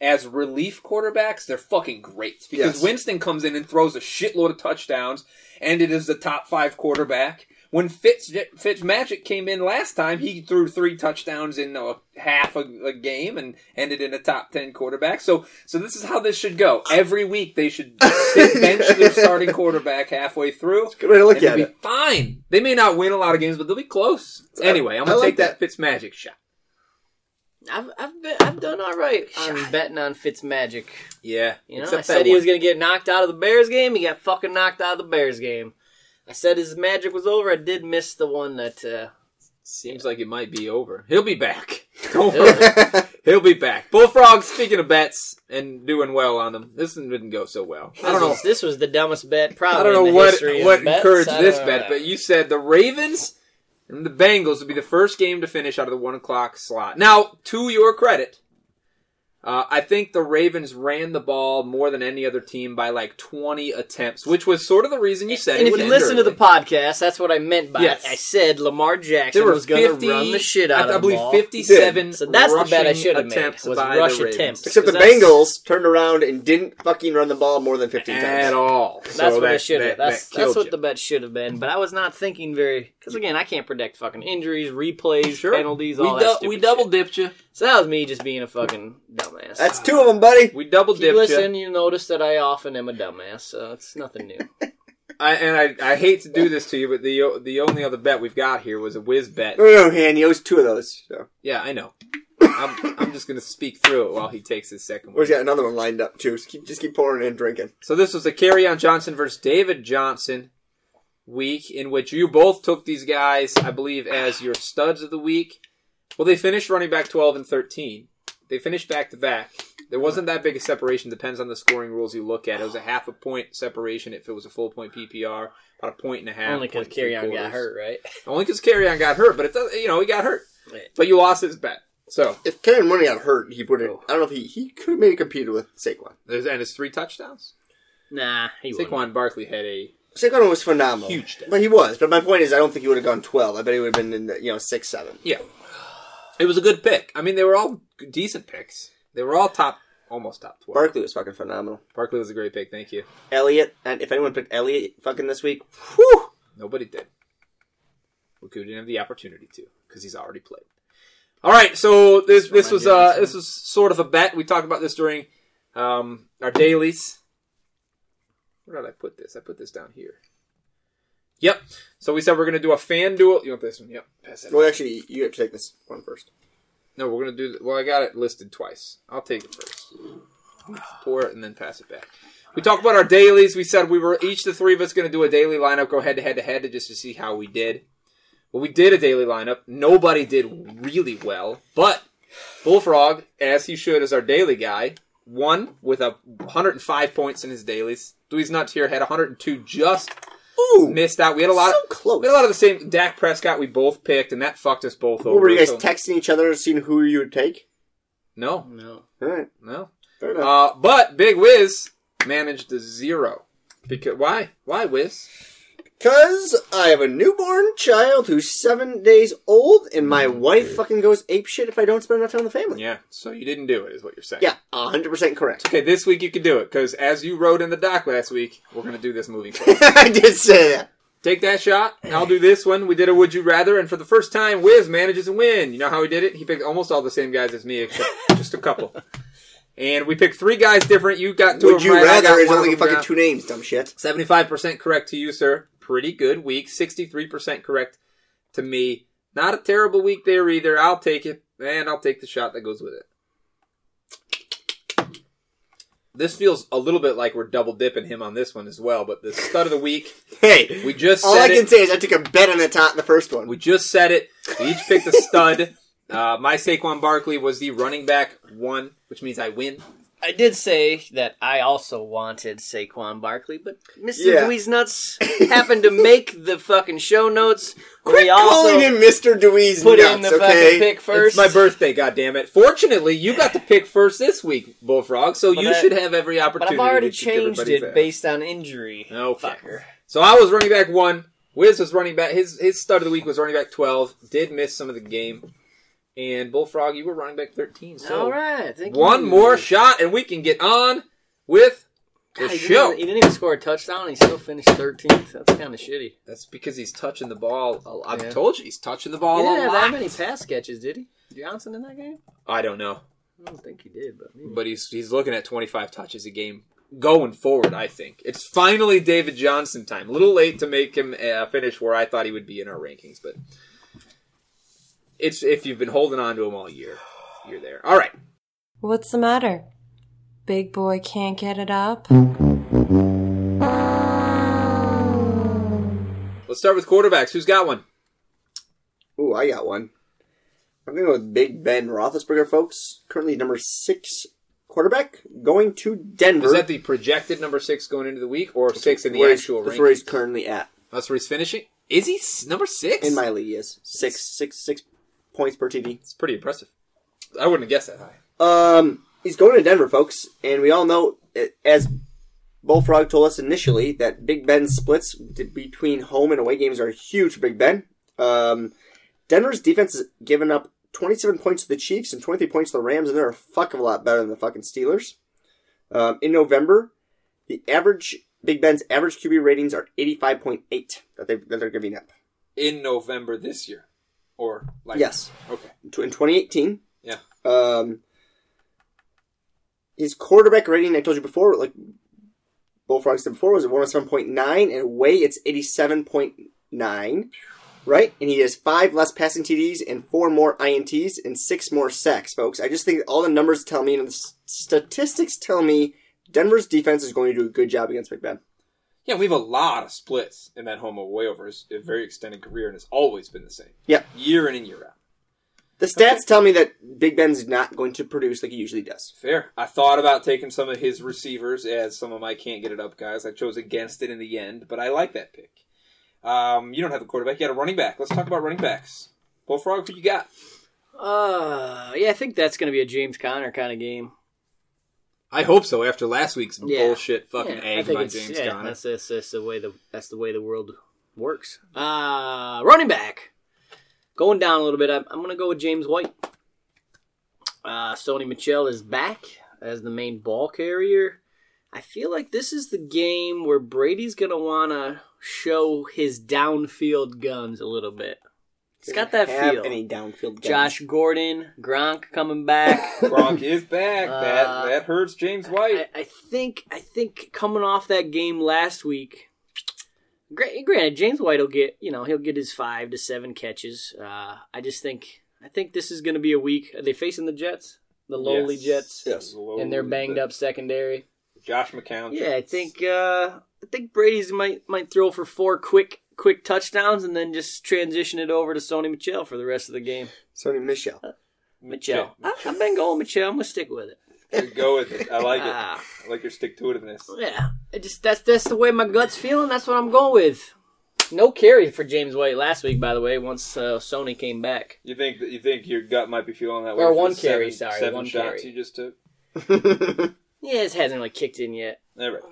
As relief quarterbacks, they're fucking great because Yes. Winston comes in and throws a shitload of touchdowns, and it is the top five quarterback. When Fitz Fitzmagic came in last time, he threw three touchdowns in a half a, a game and ended in a top ten quarterback. So, so this is how this should go. Every week they should bench their starting quarterback halfway through. Good way to look they'll at be it. fine. They may not win a lot of games, but they'll be close. Anyway, I'm gonna like take that. that. Fitz Magic shot. I've I've, been, I've done all right on betting on Fitzmagic. Yeah, You know, except I said that he was going to get knocked out of the Bears game. He got fucking knocked out of the Bears game. I said his magic was over. I did miss the one that. Uh, Seems like it might be over. He'll be back. Don't worry. He'll be back. Bullfrog, speaking of bets and doing well on them, this one didn't go so well. I don't know. This, was the dumbest bet probably. I don't know what what encouraged I this bet, know. but you said the Ravens and the Bengals would be the first game to finish out of the one o'clock slot. Now, to your credit, uh, I think the Ravens ran the ball more than any other team by like twenty attempts, which was sort of the reason you said. and it if would you end listen to the podcast, that's what I meant by Yes. it. I said Lamar Jackson was going to 50 run the shit out I, of I believe ball. fifty-seven. So that's the bet I should have made, attempts was by rush Ravens. attempts. Except the Bengals turned around and didn't fucking run the ball more than 15 at times. At all. That's So what that, it should have. that- That's that that's what you. the bet should have been. But I was not thinking very because again, I can't predict fucking injuries, replays, Sure. penalties, we, all dou- that. stupid we double dipped you. So that was me just being a fucking dumbass. That's two of them, buddy. We double if you dipped listen, you. you notice that I often am a dumbass, so it's nothing new. I, and I, I hate to do this to you, but the the only other bet we've got here was a Wiz bet. No, no, no, Han, he owes two of those. So. Yeah, I know. I'm, I'm just going to speak through it while he takes his second Or one. he's got another one lined up, too. Just keep, just keep pouring and drinking. So this was a Kerryon Johnson versus David Johnson week in which you both took these guys, I believe, as your studs of the week. Well, they finished running back 12 and 13. They finished back to back. There wasn't that big a separation. Depends on the scoring rules you look at. It was a half a point separation if it was a full point PPR, about a point and a half. Only because point three Kerryon got hurt, right? Only because Kerryon got hurt, but it does, you know he got hurt. Right. But you lost his bet. So If Kevin Money got hurt, he would have. I don't know if he he could have maybe competed with Saquon. there's and his three touchdowns. Nah, he wouldn't. Saquon Barkley had a Saquon was phenomenal, Huge day. but he was. But my point is, I don't think he would have gone twelve. I bet he would have been in the, you know six, seven. yeah. It was a good pick. I mean, they were all decent picks. They were all top, almost top twelve. Barkley was fucking phenomenal. Barkley was a great pick. Thank you. Elliott, and if anyone picked Elliott fucking this week, whew, Nobody did. Luku didn't have the opportunity to because he's already played. All right, so this this was uh this was sort of a bet. We talked about this during um, our dailies. Where did I put this? I put this down here. Yep. So we said we're gonna do a FanDuel. You want this one? Yep. Pass it. well, actually, you have to take this one first. No, we're gonna do. Well, I got it listed twice. I'll take it first. pour it and then pass it back. We talked about our dailies. We said we were each the three of us going to do a daily lineup, go head to head to head, to just to see how we did. Well, we did a daily lineup. Nobody did really well, but Bullfrog, as he should, as our daily guy, won with a 105 points in his dailies. Dewey's Nuts here had 102, just Ooh, missed out. We had a lot. so close. We had a lot of the same. Dak Prescott, we both picked, and that fucked us both over. Were you guys so- texting each other, seeing who you would take? no, No. All right, no. fair enough. Uh, but Big Wiz managed a zero. Because why? Why Wiz? Because I have a newborn child who's seven days old, and my mm-hmm. wife fucking goes ape shit if I don't spend enough time with the family. Yeah. So you didn't do it, is what you're saying. Yeah, hundred percent correct. Okay, this week you can do it because as you wrote in the doc last week, we're gonna do this moving forward. I did say that. Take that shot. I'll do this one. We did a Would You Rather, and for the first time, Wiz manages to win. You know how he did it? He picked almost all the same guys as me, except just a couple. And we picked three guys different. You got two Would of you right. Rather is only fucking two names, dumb shit. 75% correct to you, sir. Pretty good week. 63% correct to me. Not a terrible week there either. I'll take it. And I'll take the shot that goes with it. This feels a little bit like we're double dipping him on this one as well, but the stud of the week, Hey, we just all I can it. say is I took a bet on the top the first one. We just said it. We each picked a stud. Uh, my Saquon Barkley was the running back one, which means I win. I did say that I also wanted Saquon Barkley, but Mr. Yeah. Dweez Nuts happened to make the fucking show notes. where Quit he also calling him Mr. Dweez put nuts, in the okay? fucking pick first. It's my birthday, goddammit. Fortunately, you got to pick first this week, Bullfrog, so But you I- should have every opportunity. But opportunity. I've already to changed it ass. based on injury. Okay. Fucker. So I was running back one. Wiz was running back. His his start of the week was running back twelve. Did miss some of the game. And Bullfrog, you were running back thirteen. So All right. Thank one you. more shot, and we can get on with the God, he, show. didn't he didn't even score a touchdown. He still finished 13th. That's kind of shitty. That's because he's touching the ball. a- I've Yeah. told you he's touching the ball. He didn't have lot. that many pass catches, did he? Johnson in that game? I don't know, I don't think he did, but maybe. but he's he's looking at twenty five touches a game going forward. I think it's finally David Johnson time. A little late to make him uh, finish where I thought he would be in our rankings, but it's if you've been holding on to them all year, you're there. All right. What's the matter? Big boy can't get it up? Let's start with quarterbacks. Who's got one? Ooh, I got one. I'm going to go with Big Ben Roethlisberger, folks. Currently number six quarterback, going to Denver. Is that the projected number six going into the week, or six in the where he's- actual That's rank? where he's currently at. That's where he's finishing. Is he number six? In my league, is six, six, six points per TD. it's pretty impressive. I wouldn't have guessed that high. Um, he's going to Denver, folks, and we all know, uh, as Bullfrog told us initially, that Big Ben splits between home and away games are huge for Big Ben. Um, Denver's defense has given up 27 points to the Chiefs and 23 points to the Rams, and they're a fuck of a lot better than the fucking Steelers. Um, in November, the average Big Ben's average QB ratings are 85.8 that they that they're giving up. In November this year, or like Yes. okay, in 2018. Yeah. Um, his quarterback rating, I told you before, like Bullfrog said before, was a 107.9, and away it's 87.9, right? And he has five less passing TDs and four more INTs and six more sacks, folks. I just think all the numbers tell me, and the statistics tell me, Denver's defense is going to do a good job against Big Ben. Yeah, we have a lot of splits in that home away over his a very extended career, and it's always been the same, Yeah. year in and year out. The stats tell me that Big Ben's not going to produce like he usually does. Fair. I thought about taking some of his receivers as some of my can't get it up guys. I chose against it in the end, but I like that pick. Um, you don't have a quarterback. You got a running back. Let's talk about running backs. Bullfrog, who you got? Uh, yeah, I think that's going to be a James Conner kind of game. I hope so. After last week's Yeah. bullshit fucking Yeah, egg by James yeah, Conner. That's, that's, that's the way the that's the way the world works. Uh, running back, going down a little bit. I'm, I'm going to go with James White. Uh, Sony Michel is back as the main ball carrier. I feel like this is the game where Brady's going to want to show his downfield guns a little bit. It's got that Have feel. Any downfield guns. Josh Gordon, Gronk coming back. Gronk is back. Uh, that that hurts James White. I, I think I think coming off that game last week, granted James White will get you know he'll get his five to seven catches. Uh, I just think I think this is going to be a week. Are they facing the Jets? the lowly Yes. Jets, Yes. and their banged up secondary. Josh McCown. Yeah, I think uh, I think Brady's might might throw for four quick quick touchdowns and then just transition it over to Sony Michelle for the rest of the game. Sony Michelle. Michelle, I, I've been going Michelle. I'm gonna stick with it. Go with it. I like it. Ah, I like your stick to itiveness. yeah, it just that's that's the way my gut's feeling. That's what I'm going with. No carry for James White last week, by the way. Once uh, Sony came back, You think you think your gut might be feeling that way? Or one carry, seven, sorry, seven one shots carry. you just took. yeah, it hasn't really kicked in yet. All right.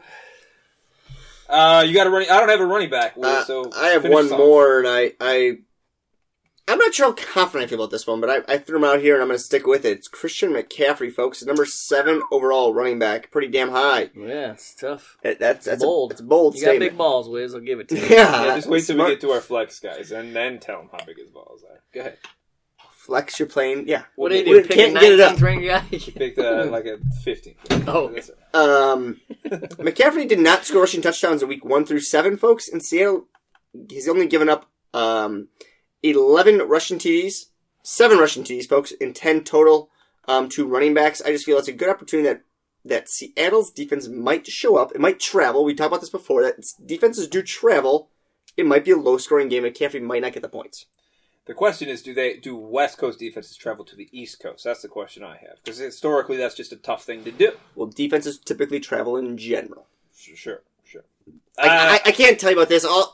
Uh, you got a running. I don't have a running back. Will, Uh, so I have one off. more, and I, I, I'm not sure how confident I feel about this one, but I, I threw him out here, and I'm going to stick with it. It's Christian McCaffrey, folks, number seven overall running back, pretty damn high. Yeah, it's tough. That, that's that's bold. A, it's a bold You got big balls, Wiz. I'll give it to you. Yeah, Yeah, just wait till smart. we get to our flex guys, and then tell them how big his balls are. Go ahead. Flex. your plane. yeah. What do you do? Pick can't a get it up. 19th ranked guy? Picked uh, like a fifteen. Oh. That's it. Um, McCaffrey did not score rushing touchdowns in week one through seven, folks. In Seattle, he's only given up um, 11 rushing TDs, seven rushing TDs, folks, and 10 total um, to running backs. I just feel it's a good opportunity that that Seattle's defense might show up. It might travel. We talked about this before. That defenses do travel. It might be a low scoring game. McCaffrey might not get the points. The question is, do they do West Coast defenses travel to the East Coast? That's the question I have because historically that's just a tough thing to do. Well, defenses typically travel in general. Sure, sure. Uh, I, I, can't tell you about this. I,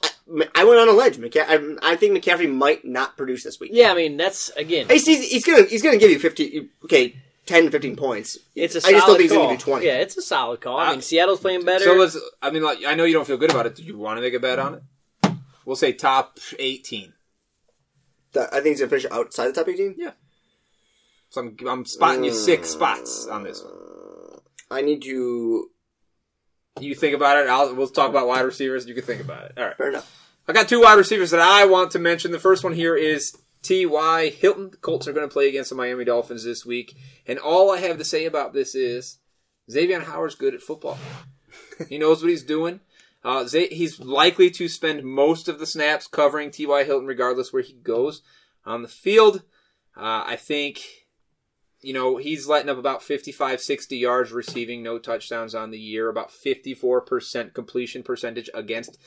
I went on a ledge. McCa- I, I, think McCaffrey might not produce this week. Yeah, I mean that's again. He's, he's, he's gonna he's gonna give you fifty. Okay, 10 15 points. It's a solid I just don't think call. he's going to do 20. Yeah, it's a solid call. I uh, mean, Seattle's playing better. So was. I mean like I know you don't feel good about it. Do you want to make a bet on it? We'll say top 18. I think he's gonna finish outside the top eighteen. Yeah. So I'm, I'm spotting you six uh, spots on this one. I need to. You think about it. I'll, we'll talk about wide receivers. You can think about it. All right. Fair enough. I got two wide receivers that I want to mention. The first one here is T.Y. Hilton. The Colts are going to play against the Miami Dolphins this week. And all I have to say about this is Xavier Howard's good at football. he knows what he's doing. Uh, he's likely to spend most of the snaps covering T.Y. Hilton regardless where he goes on the field. Uh, I think, you know, he's letting up about 55, 60 yards receiving, no touchdowns on the year, about 54% completion percentage against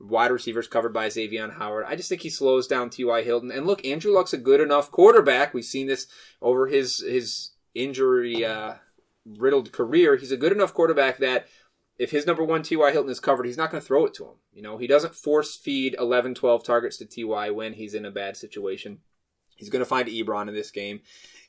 wide receivers covered by Xavier Howard. I just think he slows down T.Y. Hilton. And look, Andrew Luck's a good enough quarterback. We've seen this over his his injury uh, riddled career. He's a good enough quarterback that if his number one T.Y. Hilton is covered, he's not going to throw it to him. You know, he doesn't force feed 11, 12 targets to T.Y. when he's in a bad situation. He's going to find Ebron in this game.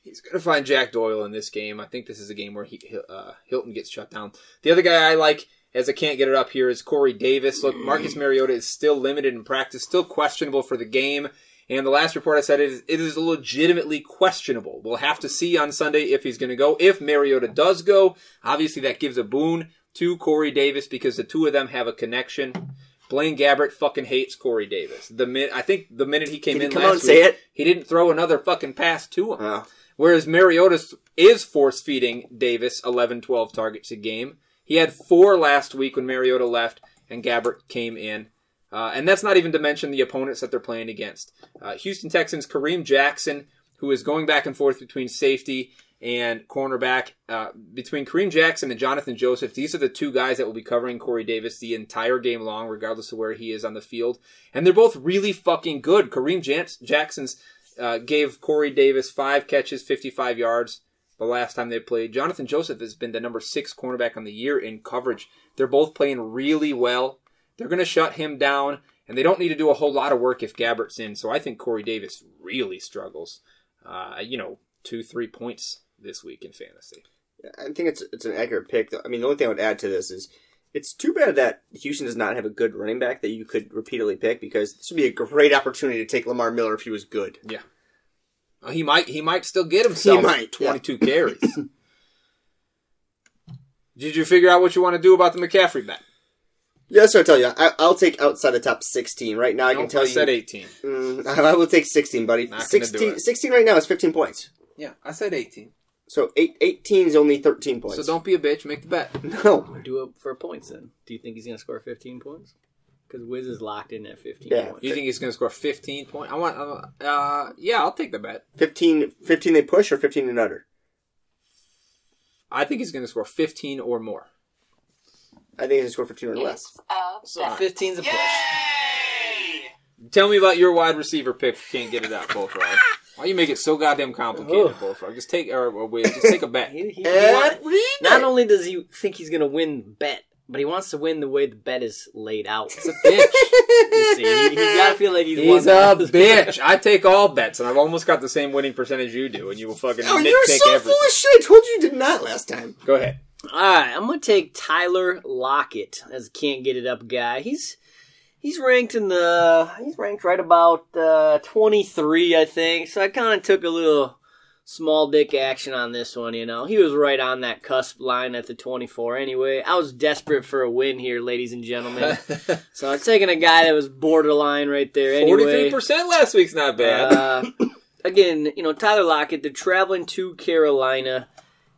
He's going to find Jack Doyle in this game. I think this is a game where he, uh, Hilton gets shut down. The other guy I like, as I can't get it up here, is Corey Davis. Look, Marcus Mariota is still limited in practice, still questionable for the game. And the last report I said is, it is legitimately questionable. We'll have to see on Sunday if he's going to go. If Mariota does go, obviously that gives a boon to Corey Davis because the two of them have a connection. Blaine Gabbert fucking hates Corey Davis. The min- I think the minute he came Did he in come last say week, he didn't throw another fucking pass to him. Oh. Whereas Mariota is force feeding Davis 11, 12 targets a game. He had four last week when Mariota left and Gabbert came in. Uh, and that's not even to mention the opponents that they're playing against. Uh, Houston Texans, Kareem Jackson, who is going back and forth between safety and cornerback. Uh, between Kareem Jackson and Jonathan Joseph, these are the two guys that will be covering Corey Davis the entire game long, regardless of where he is on the field. And they're both really fucking good. Kareem Jackson's uh, gave Corey Davis five catches, 55 yards the last time they played. Jonathan Joseph has been the number six cornerback on the year in coverage. They're both playing really well. They're going to shut him down, and they don't need to do a whole lot of work if Gabbert's in. So I think Corey Davis really struggles. Uh, you know, two, three points this week in fantasy. I think it's it's an accurate pick. Though. I mean, the only thing I would add to this is it's too bad that Houston does not have a good running back that you could repeatedly pick because this would be a great opportunity to take Lamar Miller if he was good. Uh, he might he might still get himself He might, yeah. 22 carries. Did you figure out what you want to do about the McCaffrey bet? Yes, I'll tell you. I, I'll take outside the top 16 right now. I can Nope, tell I you. said 18. Mm, I will take 16, buddy. Not 16, do it. 16 right now is 15 points. Yeah, I said 18. So eight, 18 is only 13 points. So don't be a bitch. Make the bet. No. Do it for points then. Do you think he's going to score 15 points? Because Wiz is locked in at 15 Yeah. points. You think he's going to score 15 points? I want. Uh, uh, yeah, I'll take the bet. 15, 15 they push or 15 and under? I think he's going to score 15 or more. I think he's gonna score 15 or less. So 15's a push. Tell me about your wide receiver pick. if you Can't get it out, Bullfrog. Why you make it so goddamn complicated, Ugh. Bullfrog? Just take or, or wait, just take a bet. He, he, he eh? And read not it. only does he think he's going to win the bet, but he wants to win the way the bet is laid out. He's a bitch. You see, he, he's got to feel like he's, He's won a that. bitch. I take all bets, and I've almost got the same winning percentage you do, and you will fucking Oh, you're so everything. full of shit. I told you you did not last time. Go ahead. All right, I'm gonna take Tyler Lockett as a can't get it up guy. He's he's ranked in the he's ranked right about uh, 23, I think. So I kind of took a little small dick action on this one. You know, he was right on that cusp line at the 24. Anyway, I was desperate for a win here, ladies and gentlemen. so I'm taking a guy that was borderline right there. Anyway, Forty-three percent last week's not bad. uh, again, you know, Tyler Lockett, they're traveling to Carolina.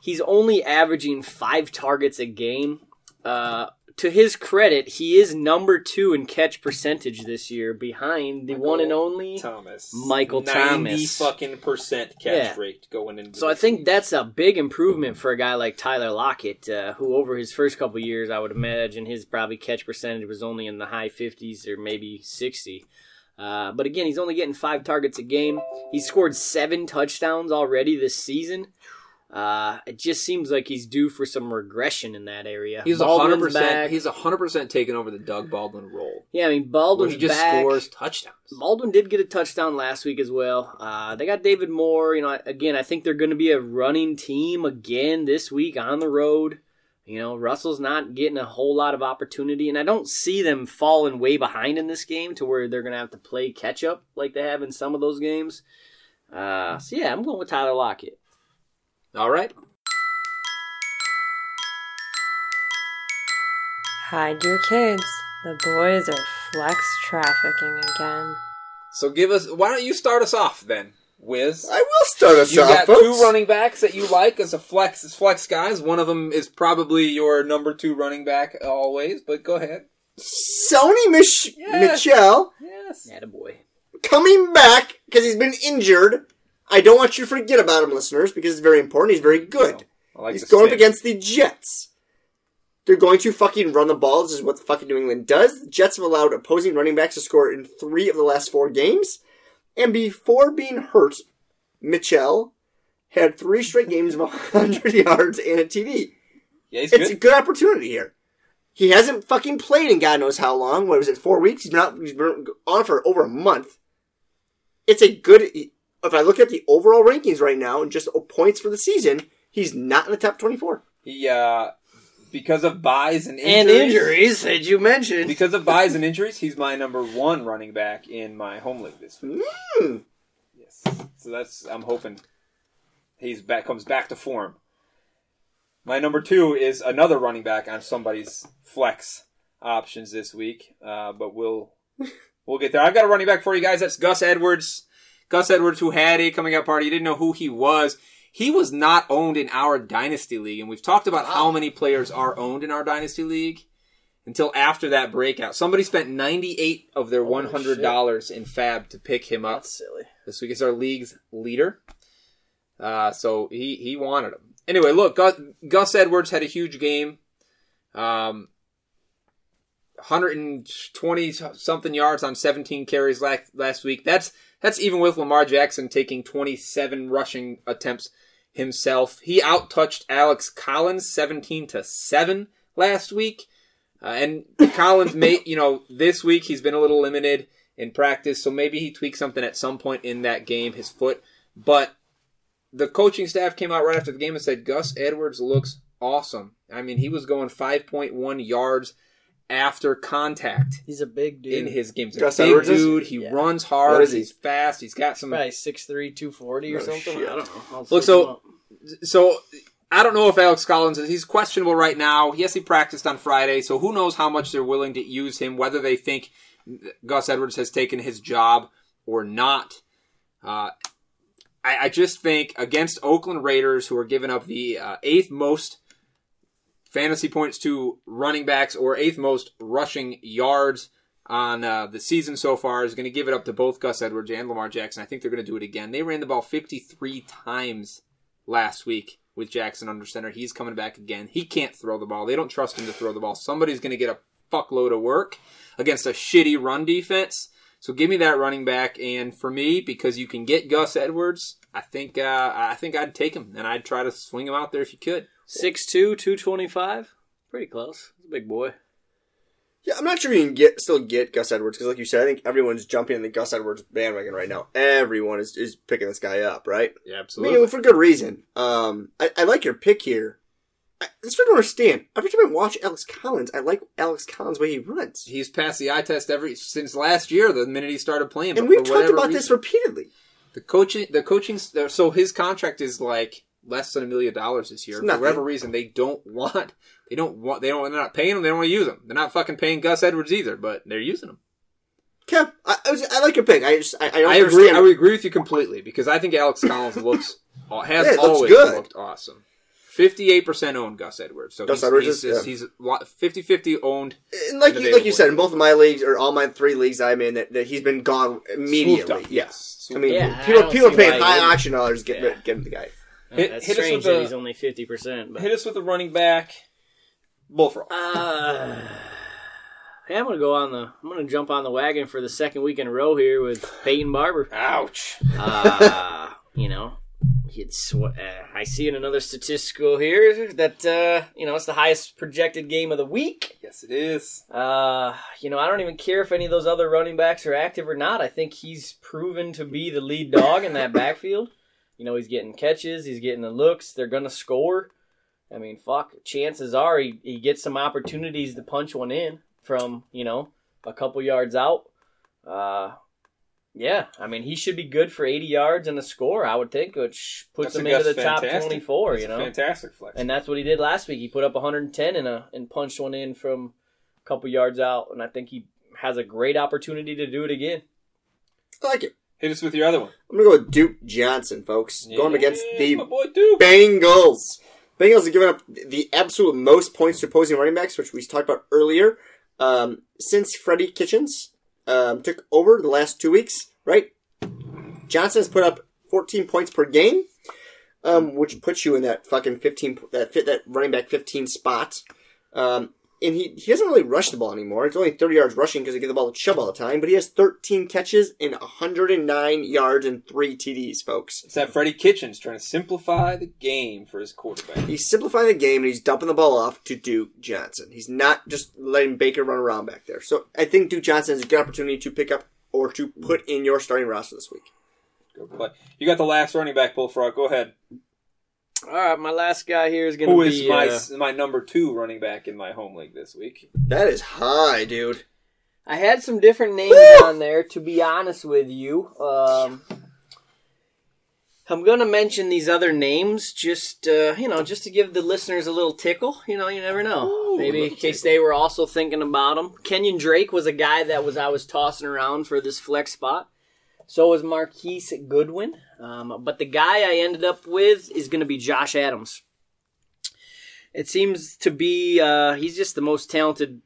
He's only averaging five targets a game. Uh, to his credit, he is number two in catch percentage this year, behind the one and only. Thomas, Michael ninety Thomas. fucking percent catch Yeah. rate going into. So I think that's a big improvement for a guy like Tyler Lockett, uh, who over his first couple years, I would imagine his probably catch percentage was only in the high 50s or maybe 60. Uh, but again, he's only getting five targets a game. He's scored seven touchdowns already this season. Uh, it just seems like he's due for some regression in that area. he's hundred percent. He's hundred percent taking over the Doug Baldwin role, yeah, I mean Baldwin he just back. scores touchdowns. Baldwin did get a touchdown last week as well. Uh, they got David Moore. You know, again, I think they're going to be a running team again this week on the road. You know, Russell's not getting a whole lot of opportunity, and I don't see them falling way behind in this game to where they're going to have to play catch up like they have in some of those games. Uh, so yeah, I'm going with Tyler Lockett. All right, Hide your kids. The boys are flex trafficking again. so give us. Why don't you start us off then, Wiz? I will start us You off, got folks. two running backs that you like as a flex as flex guys. One of them is probably your number two running back always. But go ahead. Sony Mich- Yes. Michelle Yes. Attaboy. coming back because he's been injured. I don't want you to forget about him, listeners, because it's very important. He's very good. I like He's going up against the Jets. They're going to fucking run the ball. This is what the fucking New England does. The Jets have allowed opposing running backs to score in three of the last four games. And before being hurt, Mitchell had three straight games of 100 yards and a TD. Yeah, he's It's a good. good opportunity here. He hasn't fucking played in God knows how long. What was it, four weeks? He's out, he's been on for over a month. It's a good. If I look at the overall rankings right now and just points for the season, he's not in the top 24. He uh, because of buys and injuries, And injuries, that you mentioned. Because of buys and injuries, he's my number one running back in my home league this week. Hmm. Yes. So that's I'm hoping he's back comes back to form. My number two is another running back on somebody's flex options this week, uh, but we'll we'll get there. I've got a running back for you guys. That's Gus Edwards. Gus Edwards, who had a coming out party, you didn't know who he was. He was not owned in our dynasty league, and we've talked about how many players are owned in our dynasty league until after that breakout. Somebody spent ninety eight of their one hundred dollars in FAAB to pick him up. That's silly. This week is our league's leader. Uh, so he, he wanted him. Anyway, look, Gus, Gus Edwards had a huge game. Um, 120 something yards on 17 carries last, last week. That's that's even with Lamar Jackson taking 27 rushing attempts himself. He outtouched Alex Collins 17 to 7 last week. Uh, and Collins may, you know, this week he's been a little limited in practice, so maybe he tweaked something at some point in that game, his foot. But the coaching staff came out right after the game and said Gus Edwards looks awesome. I mean, he was going 5.1 yards after contact He's a big dude. in his games. Gus big Edwards is? dude. He Yeah. runs hard. What is he? He's fast. He's got some. Probably 6'3", 240 or Oh, something. shit. I don't know. I'll Look, look so- him up. So I don't know if Alex Collins is. He's questionable right now. Yes, he practiced on Friday, so who knows how much they're willing to use him. Whether they think Gus Edwards has taken his job or not. Uh, I, I just think against Oakland Raiders, who are giving up the uh, eighth most fantasy points to running backs or eighth most rushing yards on uh, the season so far, is going to give it up to both Gus Edwards and Lamar Jackson. I think they're going to do it again. They ran the ball 53 times last week with Jackson under center. He's coming back again. He can't throw the ball. They don't trust him to throw the ball. Somebody's going to get a fuckload of work against a shitty run defense. So give me that running back. And for me, because you can get Gus Edwards, I think uh, I think I'd take him and I'd try to swing him out there if you could. 6'2", 225. Pretty close. He's a big boy. Yeah, I'm not sure you can get still get Gus Edwards because, like you said, I think everyone's jumping in the Gus Edwards bandwagon right now. Everyone is, is picking this guy up, right? Yeah, I absolutely. mean, for good reason. Um, I, I like your pick here. I, this I don't understand. Every time I watch Alex Collins, I like Alex Collins' way he runs, He's passed the eye test every since last year. The minute he started playing, and but we've for talked whatever about reason- this repeatedly. The coaching, the coaching. So his contract is like less than a million dollars this year. For whatever reason, they don't want. They don't want. They don't. They're not paying them. They don't want to use them. They're not fucking paying Gus Edwards either. But they're using them. Okay, I, I, was, I like your pick. I just I, I don't I agree. I would agree with you completely because I think Alex Collins looks uh, has Yeah, it looks always good. looked awesome. Fifty-eight percent owned Gus Edwards. So Gus he's, Edwards he's, is- he's, he's 50-50 owned. And like and you, like you said, in both of my leagues or all my three leagues I'm in, that, that he's been gone Swooped immediately. up, yes. I mean, Yeah, people don't people are paying high auction dollars to get Yeah. get him the guy. Hit- that's hit us strange with that a- he's only 50%. But... Hit us with a running back. Bullfrog. Uh, hey, I'm gonna go on the. I'm gonna jump on the wagon for the second week in a row here with Peyton Barber. Ouch. Uh, you know, it's uh, I see in another statistical here that uh, you know it's the highest projected game of the week. Yes, it is. Uh, you know, I don't even care if any of those other running backs are active or not. I think he's proven to be the lead dog in that backfield. You know, he's getting catches, he's getting the looks. They're gonna score. I mean, fuck. Chances are he, he gets some opportunities to punch one in from you know a couple yards out. Uh, yeah, I mean he should be good for 80 yards and a score. I would think, which puts him into the top 24. You know, fantastic flex. and that's what he did last week. He put up 110 and a and punched one in from a couple yards out, and I think he has a great opportunity to do it again. I like it. Hit us with your other one. I'm gonna go with Duke Johnson, folks. Going against the boy. Bengals. Bengals have given up the absolute most points to opposing running backs, which we talked about earlier. Um, since Freddie Kitchens um, took over the last two weeks, right? Johnson has put up 14 points per game, um, which puts you in that fucking 15 that fit that running back 15 spot. Um, and he, he doesn't really rush the ball anymore. It's only 30 yards rushing because he gives the ball to Chubb all the time. But he has 13 catches and 109 yards and three TDs, folks. It's that Freddie Kitchens trying to simplify the game for his quarterback. He's simplifying the game and he's dumping the ball off to Duke Johnson. He's not just letting Baker run around back there. So I think Duke Johnson is a good opportunity to pick up or to put in your starting roster this week. Go play. You got the last running back, Bullfrog. Go ahead. All right, my last guy here is going to be is my uh, my number two running back in my home league this week? That is high, dude. I had some different names on there, to be honest with you. Um, I'm going to mention these other names just, uh, you know, just to give the listeners a little tickle. You know, you never know. Ooh, Maybe in little case they were also thinking about him. Kenyan Drake was a guy that was I was tossing around for this flex spot. So was Marquise Goodwin. Um, but the guy I ended up with is going to be Josh Adams. It seems to be uh, he's just the most talented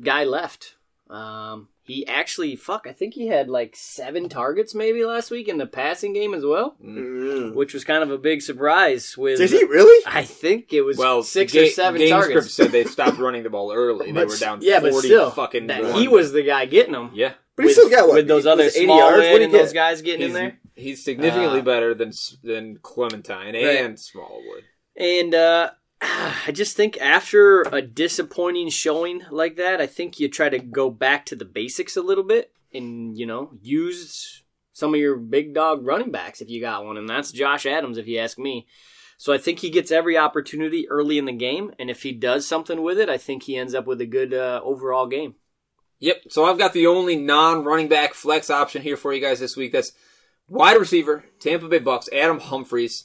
guy left. Um, he actually, fuck, I think he had like seven targets maybe last week in the passing game as well, Mm. which was kind of a big surprise. With Did he really? I think it was Well, six Ga- or seven game targets. script said they stopped running the ball early. They were down. yeah, but still, fucking. that one. he was the guy getting them. Yeah, But he still got what? with those other it 80 yards? What did and those guys getting in he's, there. he's significantly Uh, better than than Clementine Right. and Smallwood. And uh, I just think after a disappointing showing like that, I think you try to go back to the basics a little bit and, you know, use some of your big dog running backs if you got one. And that's Josh Adams, if you ask me. So I think he gets every opportunity early in the game. And if he does something with it, I think he ends up with a good uh, overall game. Yep. So I've got the only non-running back flex option here for you guys this week. That's wide receiver, Tampa Bay Bucks, Adam Humphries.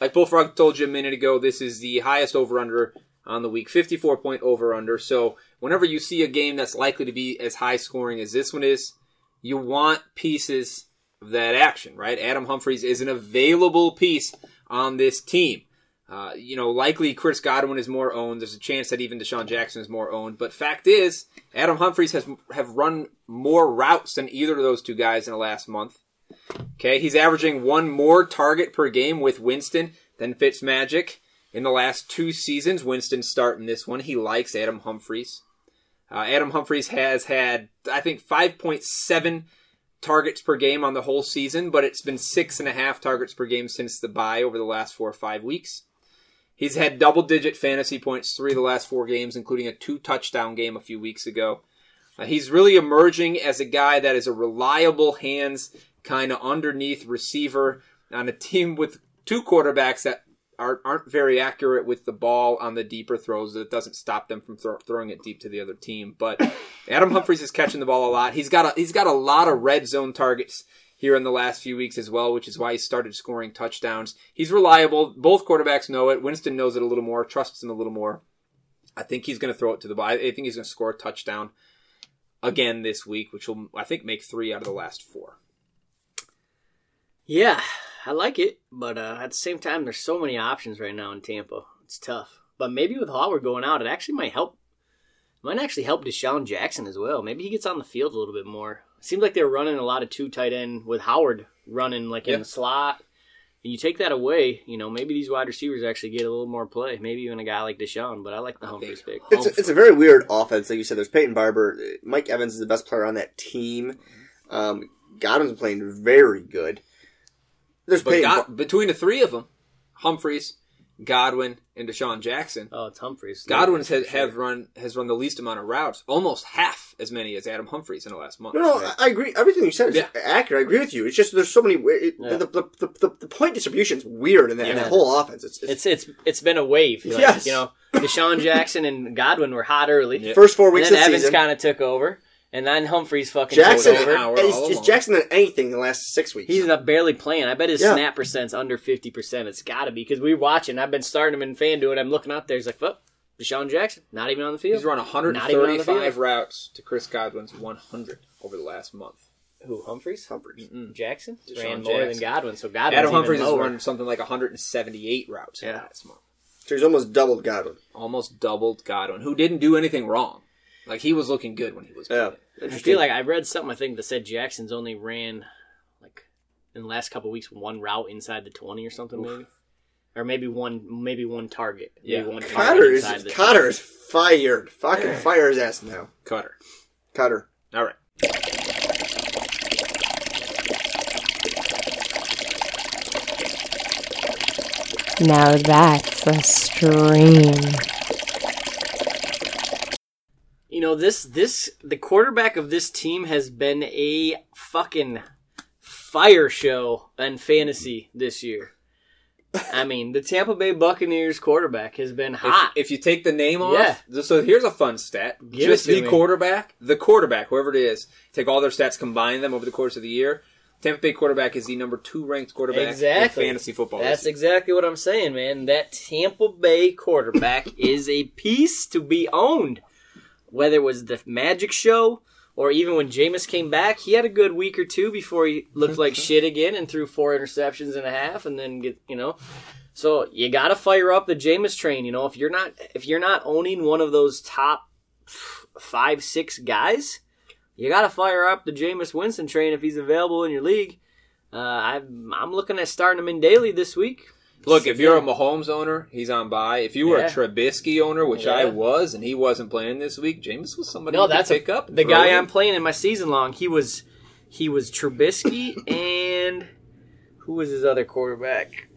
Like Bullfrog told you a minute ago, this is the highest over/under on the week, 54 point over/under. So whenever you see a game that's likely to be as high scoring as this one is, you want pieces of that action, right? Adam Humphries is an available piece on this team. Uh, you know, likely Chris Godwin is more owned. There's a chance that even DeSean Jackson is more owned. But fact is, Adam Humphries has have run more routes than either of those two guys in the last month. Okay, he's averaging one more target per game with Winston than Fitzmagic. In the last two seasons, Winston's starting this one. He likes Adam Humphries. Uh, Adam Humphries has had, I think, 5.7 targets per game on the whole season, but it's been six and a half targets per game since the bye over the last four or five weeks. He's had double digit fantasy points three of the last four games, including a two touchdown game a few weeks ago. Uh, he's really emerging as a guy that is a reliable hands kind of underneath receiver on a team with two quarterbacks that aren't, aren't very accurate with the ball on the deeper throws. It doesn't stop them from throw, throwing it deep to the other team. But Adam Humphries is catching the ball a lot. He's got a, he's got a lot of red zone targets here in the last few weeks as well, which is why he started scoring touchdowns. He's reliable. Both quarterbacks know it. Winston knows it a little more, trusts him a little more. I think he's going to throw it to the ball. I think he's going to score a touchdown again this week, which will, I think, make three out of the last four. Yeah, I like it, but uh, at the same time, there's so many options right now in Tampa. It's tough. But maybe with Howard going out, it actually might help. Might actually help DeSean Jackson as well. Maybe he gets on the field a little bit more. It seems like they're running a lot of two tight end with Howard running like Yeah. in the slot. And you take that away, you know, maybe these wide receivers actually get a little more play. Maybe even a guy like DeSean. But I like the Humphries pick. It's a, it's a very weird offense. Like you said, there's Peyton Barber. Mike Evans is the best player on that team. Um, Godwin's playing very good. There's But Peyton. God, between the three of them, Humphries, Godwin, and DeSean Jackson, oh, it's Humphries. Godwin's has, have run has run the least amount of routes, almost half as many as Adam Humphries in the last month. no, no, I I agree. Everything you said is Yeah. accurate. I agree with you. It's just there's so many. we- It, Yeah. the, the, the, the, the point distribution's weird in that, in that whole offense. It's, it's, It's it's it's been a wave. Like, Yes. You know, Deshaun Jackson and Godwin were hot early. Yeah. first four And weeks then of Evans kind of took over, and then Humphries fucking Jackson, took over. Howard is, is. Jackson done anything in the last six weeks? He's not barely playing. I bet his Yeah. snap percent's under fifty percent. It's got to be because we're watching. I've been starting him in FanDuel. I'm looking out there. He's like, "Fuck, DeSean Jackson, not even on the field." He's run Not even on the 135 routes to Chris Godwin's 100 over the last month. Who Humphreys? Humphries. Jackson DeSean ran more than Godwin, so Godwin's Adam even Humphries has run something like 178 routes in Yeah. last month. So he's almost doubled Godwin. Almost doubled Godwin, who didn't do anything wrong. Like he was looking good when he was Yeah. playing. I feel like I read something I think that said Jackson's only ran like in the last couple of weeks one route inside the twenty or something maybe, or maybe one maybe one target. Maybe Yeah. one target Koetter is inside the Koetter is fired. Fucking fire his ass now. Cutter. Koetter. All right. Now that's a stream. You know this this the quarterback of this team has been a fucking fire show in fantasy this year. I mean, the Tampa Bay Buccaneers quarterback has been hot. if you take the name off, Yeah. so here's a fun stat. Give Just the me. quarterback, the quarterback, whoever it is, take all their stats, combine them over the course of the year. Tampa Bay quarterback is the number two ranked quarterback Exactly. in fantasy football. That's exactly what I'm saying, man. That Tampa Bay quarterback is a piece to be owned. Whether it was the Magic Show or even when Jameis came back, he had a good week or two before he looked like shit again and threw four interceptions and a half, and then get you know. So you got to fire up the Jameis train. You know, if you're not if you're not owning one of those top five six guys, you got to fire up the Jameis Winston train if he's available in your league. Uh, I'm I'm looking at starting him in daily this week. Look, if you're a Mahomes owner, he's on by. If you were Yeah. a Trubisky owner, which I was, and he wasn't playing this week, Jameis was somebody No, that's a- pick up. the guy. I'm playing in my season long. He was he was Trubisky and who was his other quarterback?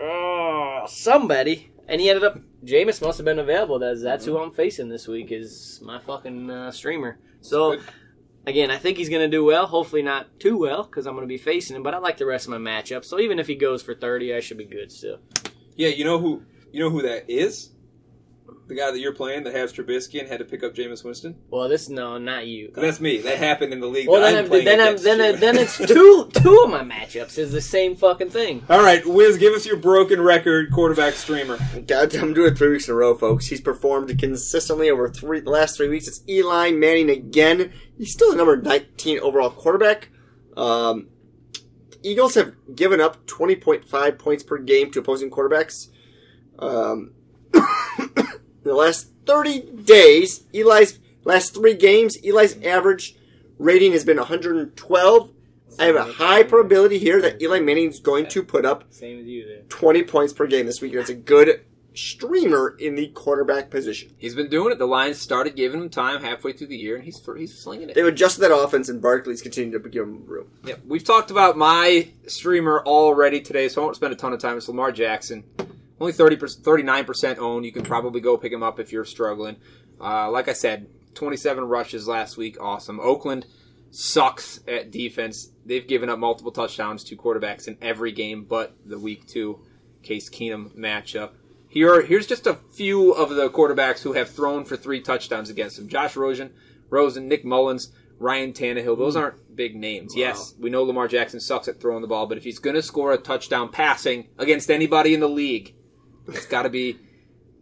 Oh, somebody. And he ended up. Jameis must have been available. That's that's who I'm facing this week. Is my fucking uh, streamer. So. Again, I think he's going to do well. Hopefully not too well because I'm going to be facing him. But I like the rest of my matchup. So even if he goes for 30, I should be good still. Yeah, you know who you know who that is? The guy that you're playing that has Trubisky and had to pick up Jameis Winston. Well, this no, not you. that's me. That happened in the league. Well, that then, I'm I'm, playing then, I'm, then, you. I- then it's two two of my matchups is the same fucking thing. All right, Wiz, give us your broken record quarterback streamer. God, I'm doing it three weeks in a row, folks. He's performed consistently over three the last three weeks. It's Eli Manning again. He's still the number 19 overall quarterback. Um, Eagles have given up 20.5 points per game to opposing quarterbacks. Um, in the last 30 days, Eli's last three games, Eli's average rating has been 112 I have a high probability here that Eli Manning's going to put up Same as you there. 20 points per game this week. It's a good streamer in the quarterback position. He's been doing it. The Lions started giving him time halfway through the year, and he's he's slinging it. They've adjusted that offense, and Barkley's continued to give him room. Yeah, we've talked about my streamer already today, so I won't spend a ton of time. It's Lamar Jackson. Only 30 39% owned. You can probably go pick him up if you're struggling. Uh, like I said, 27 rushes last week. Awesome. Oakland sucks at defense. They've given up multiple touchdowns to quarterbacks in every game but the week two Case Keenum matchup. Here, here's just a few of the quarterbacks who have thrown for three touchdowns against him. Josh Rosen, Rosen, Nick Mullens, Ryan Tannehill. Those aren't big names. Yes, we know Lamar Jackson sucks at throwing the ball, but if he's going to score a touchdown passing against anybody in the league, it's got to be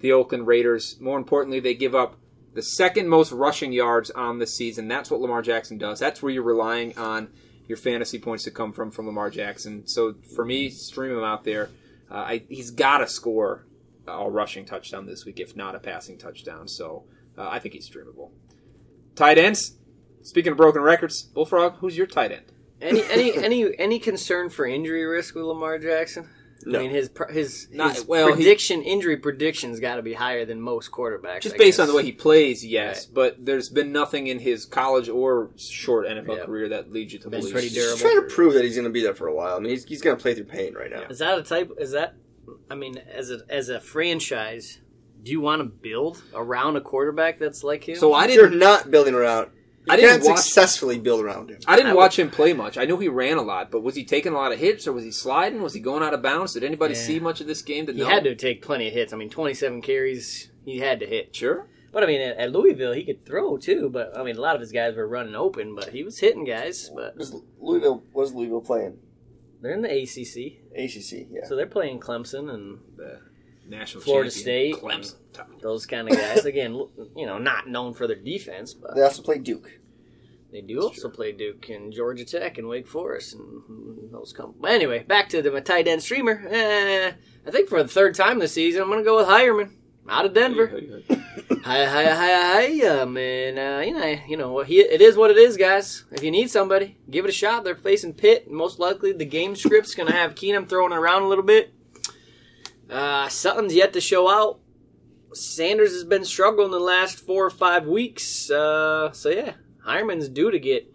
the Oakland Raiders. More importantly, they give up the second most rushing yards on the season. That's what Lamar Jackson does. That's where you're relying on your fantasy points to come from from Lamar Jackson. So for me, stream him out there. Uh, I, he's got to score a rushing touchdown this week, if not a passing touchdown. So uh, I think he's streamable. Tight ends. Speaking of broken records, Bullfrog, who's your tight end? Any any any any concern for injury risk with Lamar Jackson? No. I mean his his, Not- his well, he- prediction injury prediction's got to be higher than most quarterbacks. Just I based guess. on the way he plays, yes, but there's been nothing in his college or short NFL Yeah. career that leads you to believe. pretty He's durable. trying to prove that he's going to be there for a while. I mean, he's, he's going to play through pain right now. Is that a type? Is that? I mean, as a as a franchise, do you want to build around a quarterback that's like him? So I didn't. You're didn't. not building around. You I didn't can't watch- successfully build around him. I didn't I watch him play much. I knew he ran a lot, but was he taking a lot of hits or was he sliding? Was he going out of bounds? Did anybody Yeah. see much of this game? To he know? had to take plenty of hits. I mean, twenty seven carries. He had to hit. Sure. But I mean, at, at Louisville, he could throw too. But I mean, a lot of his guys were running open, but he was hitting guys. But Was Louisville, was Louisville playing? they're in the ACC, ACC, yeah. so they're playing Clemson and The national Florida champion, State. Clemson. those kind of guys. Again, you know, not known for their defense, but They also play Duke. They do also play Duke and Georgia Tech and Wake Forest and mm, those come. But anyway, back to the my tight end streamer. Eh, I think for the third time this season, I'm going to go with Heuerman out of Denver. Hi, hi, hi, hi, um, and uh, you know, you know, he, it is what it is, guys. If you need somebody, give it a shot. They're facing Pitt. Most likely, the game script's going to have Keenum throwing around a little bit. Uh, Sutton's yet to show out. Sanders has been struggling the last four or five weeks. Uh, so yeah, Heuerman's due to get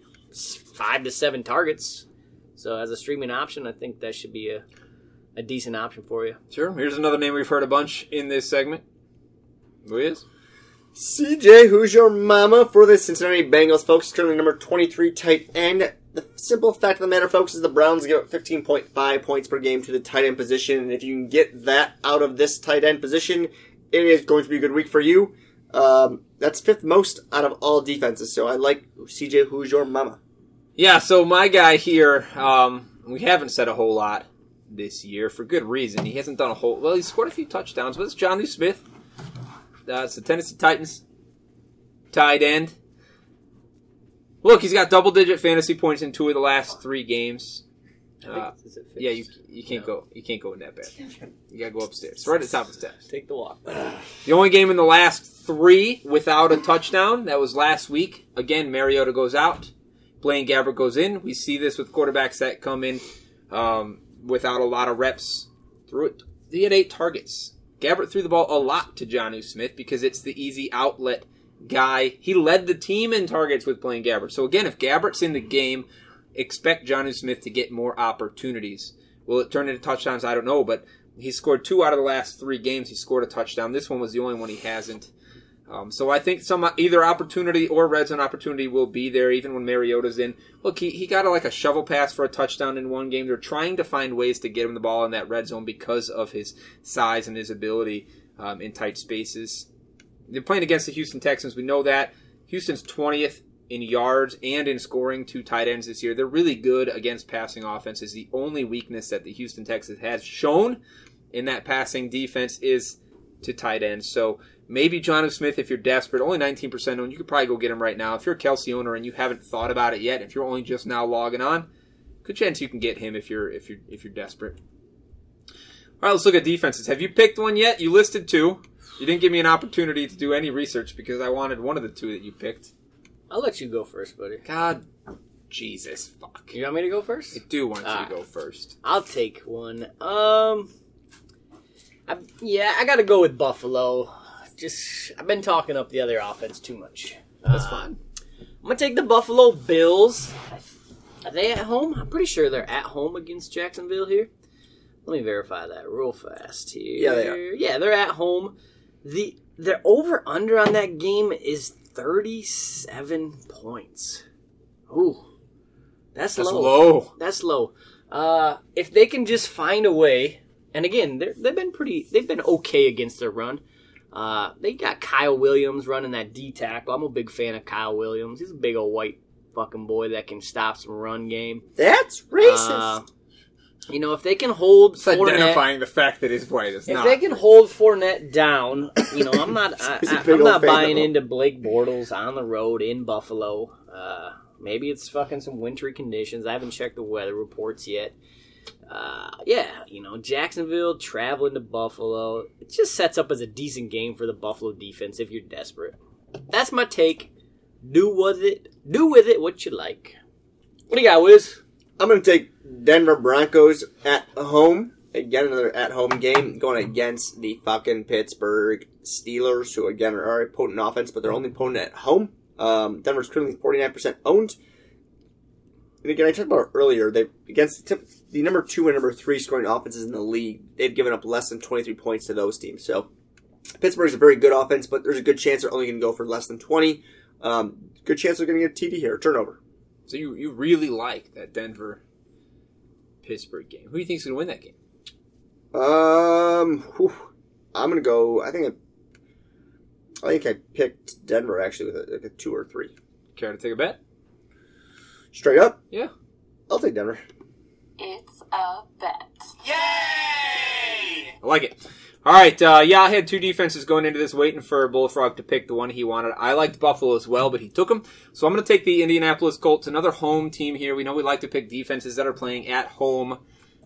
five to seven targets. So as a streaming option, I think that should be a, a decent option for you. Sure. Here's another name we've heard a bunch in this segment. Who is? CJ, who's your mama for the Cincinnati Bengals, folks? Currently number 23 tight end. The simple fact of the matter, folks, is the Browns give up 15.5 points per game to the tight end position. And if you can get that out of this tight end position, it is going to be a good week for you. Um, that's fifth most out of all defenses. So I like CJ, who's your mama. Yeah, so my guy here, um, we haven't said a whole lot this year for good reason. He hasn't done a whole. Well, he's scored a few touchdowns, but it's Jonnu Smith. Uh, the Tennessee Titans tight end. Look, he's got double-digit fantasy points in two of the last three games. Uh, Is it fixed? yeah, you you can't No. go you can't go in that bad. You gotta go upstairs, right at the top of the steps. Take the walk. The only game in the last three without a touchdown, that was last week. Again, Mariota goes out. Blaine Gabbert goes in. We see this with quarterbacks that come in um, without a lot of reps through it. He had eight targets. Gabbert threw the ball a lot to Jonnu Smith because it's the easy outlet guy. He led the team in targets with Blaine Gabbert. So again, if Gabbert's in the game, expect Jonnu Smith to get more opportunities. Will it turn into touchdowns? I don't know, but he scored two out of the last three games. He scored a touchdown. This one was the only one he hasn't. Um, so I think some either opportunity or red zone opportunity will be there, even when Mariota's in. Look, he, he got a, like a shovel pass for a touchdown in one game. They're trying to find ways to get him the ball in that red zone because of his size and his ability um, in tight spaces. They're playing against the Houston Texans. We know that Houston's twentieth in yards and in scoring two tight ends this year. They're really good against passing offenses. The only weakness that the Houston Texans has shown in that passing defense is to tight ends. So maybe John Smith, if you're desperate, only 19% owned, you could probably go get him right now. If you're a Kelce owner and you haven't thought about it yet, if you're only just now logging on, good chance you can get him if you're if you're if you're desperate. All right, let's look at defenses. Have you picked one yet? You listed two. You didn't give me an opportunity to do any research because I wanted one of the two that you picked. I'll let you go first, buddy. God, Jesus fuck. You want me to go first? I do want you Ah. to go first. I'll take one. Um, I, yeah, I got to go with Buffalo. Just I've been talking up the other offense too much. That's Uh, fine. I'm gonna take the Buffalo Bills. Are they at home? I'm pretty sure they're at home against Jacksonville here. Let me verify that real fast here. Yeah, they are. Yeah, they're at home. The their over under on that game is 37 points. Ooh, that's, That's low. low. That's low. Uh, if they can just find a way, and again, they've been pretty, they've been okay against their run. Uh, they got Kyle Williams running that D tackle. I'm a big fan of Kyle Williams. He's a big old white fucking boy that can stop some run game. That's racist. Uh, you know, if they can hold It's Fournette, identifying the fact that he's white. It's if not. they can hold Fournette down, you know, I'm not, I, He's a I, big I'm not buying into Blake Bortles on the road in Buffalo. Uh, maybe it's fucking some wintry conditions. I haven't checked the weather reports yet. Uh, yeah, you know, Jacksonville traveling to Buffalo. It just sets up as a decent game for the Buffalo defense if you're desperate. That's my take. Do with it, do with it what you like. What do you got, Wiz? I'm going to take Denver Broncos at home. Again, another at home game going against the fucking Pittsburgh Steelers, who again are a potent offense, but they're only potent at home. Um, Denver's currently 49% owned. And again, I talked about earlier, they against the, the number two and number three scoring offenses in the league, they've given up less than 23 points to those teams. So Pittsburgh's a very good offense, but there's a good chance they're only going to go for less than 20. Um, good chance they're going to get a TD here, turnover. So you you really like that Denver Pittsburgh game. Who do you think's going to win that game? Um, whew. I'm gonna go. I think I, I think I picked Denver actually with a, like a two or three. Care to take a bet? Straight up, Yeah. I'll take Denver. It's a bet. Yay! I like it. All right, uh, yeah, I had two defenses going into this, waiting for Bullfrog to pick the one he wanted. I liked Buffalo as well, but he took him. So I'm going to take the Indianapolis Colts, another home team here. We know we like to pick defenses that are playing at home.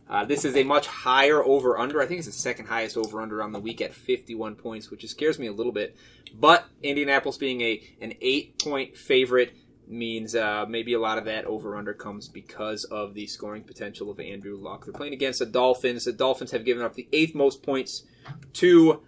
Uh, this is a much higher over under. I think it's the second highest over under on the week at 51 points, which scares me a little bit. But Indianapolis being a an eight point favorite means uh, maybe a lot of that over under comes because of the scoring potential of Andrew Luck. They're playing against the Dolphins. The Dolphins have given up the eighth most points to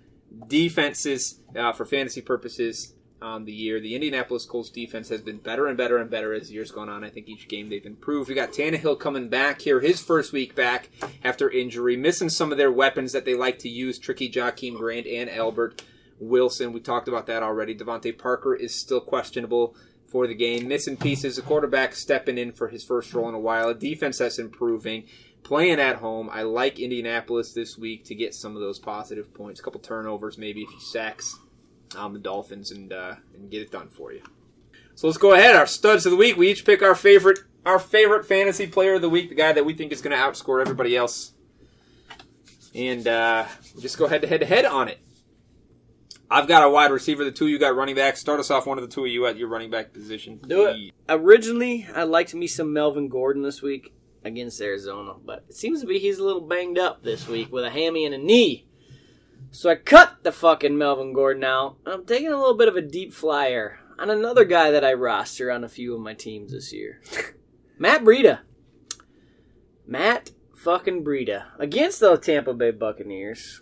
defenses uh, for fantasy purposes on the year. The Indianapolis Colts defense has been better and better and better as the years gone on. I think each game they've improved. We got Tannehill coming back here, his first week back after injury, missing some of their weapons that they like to use. Tricky Jakeem Grant and Albert Wilson. We talked about that already. DeVante Parker is still questionable for the game. Missing pieces. The quarterback stepping in for his first role in a while. A defense that's improving. Playing at home. I like Indianapolis this week to get some of those positive points. A couple turnovers, maybe a few sacks on the Dolphins and uh, and get it done for you. So let's go ahead. Our studs of the week. We each pick our favorite our favorite fantasy player of the week, the guy that we think is going to outscore everybody else, and uh, we'll just go head to head to head on it. I've got a wide receiver. The two you got running back. Start us off. One of the two of you at your running back position. Do it. Originally, I liked me some Melvin Gordon this week against Arizona, but it seems to be he's a little banged up this week with a hammy and a knee. So I cut the fucking Melvin Gordon out. I'm taking a little bit of a deep flyer on another guy that I roster on a few of my teams this year. Matt Breida. Matt fucking Breida against the Tampa Bay Buccaneers.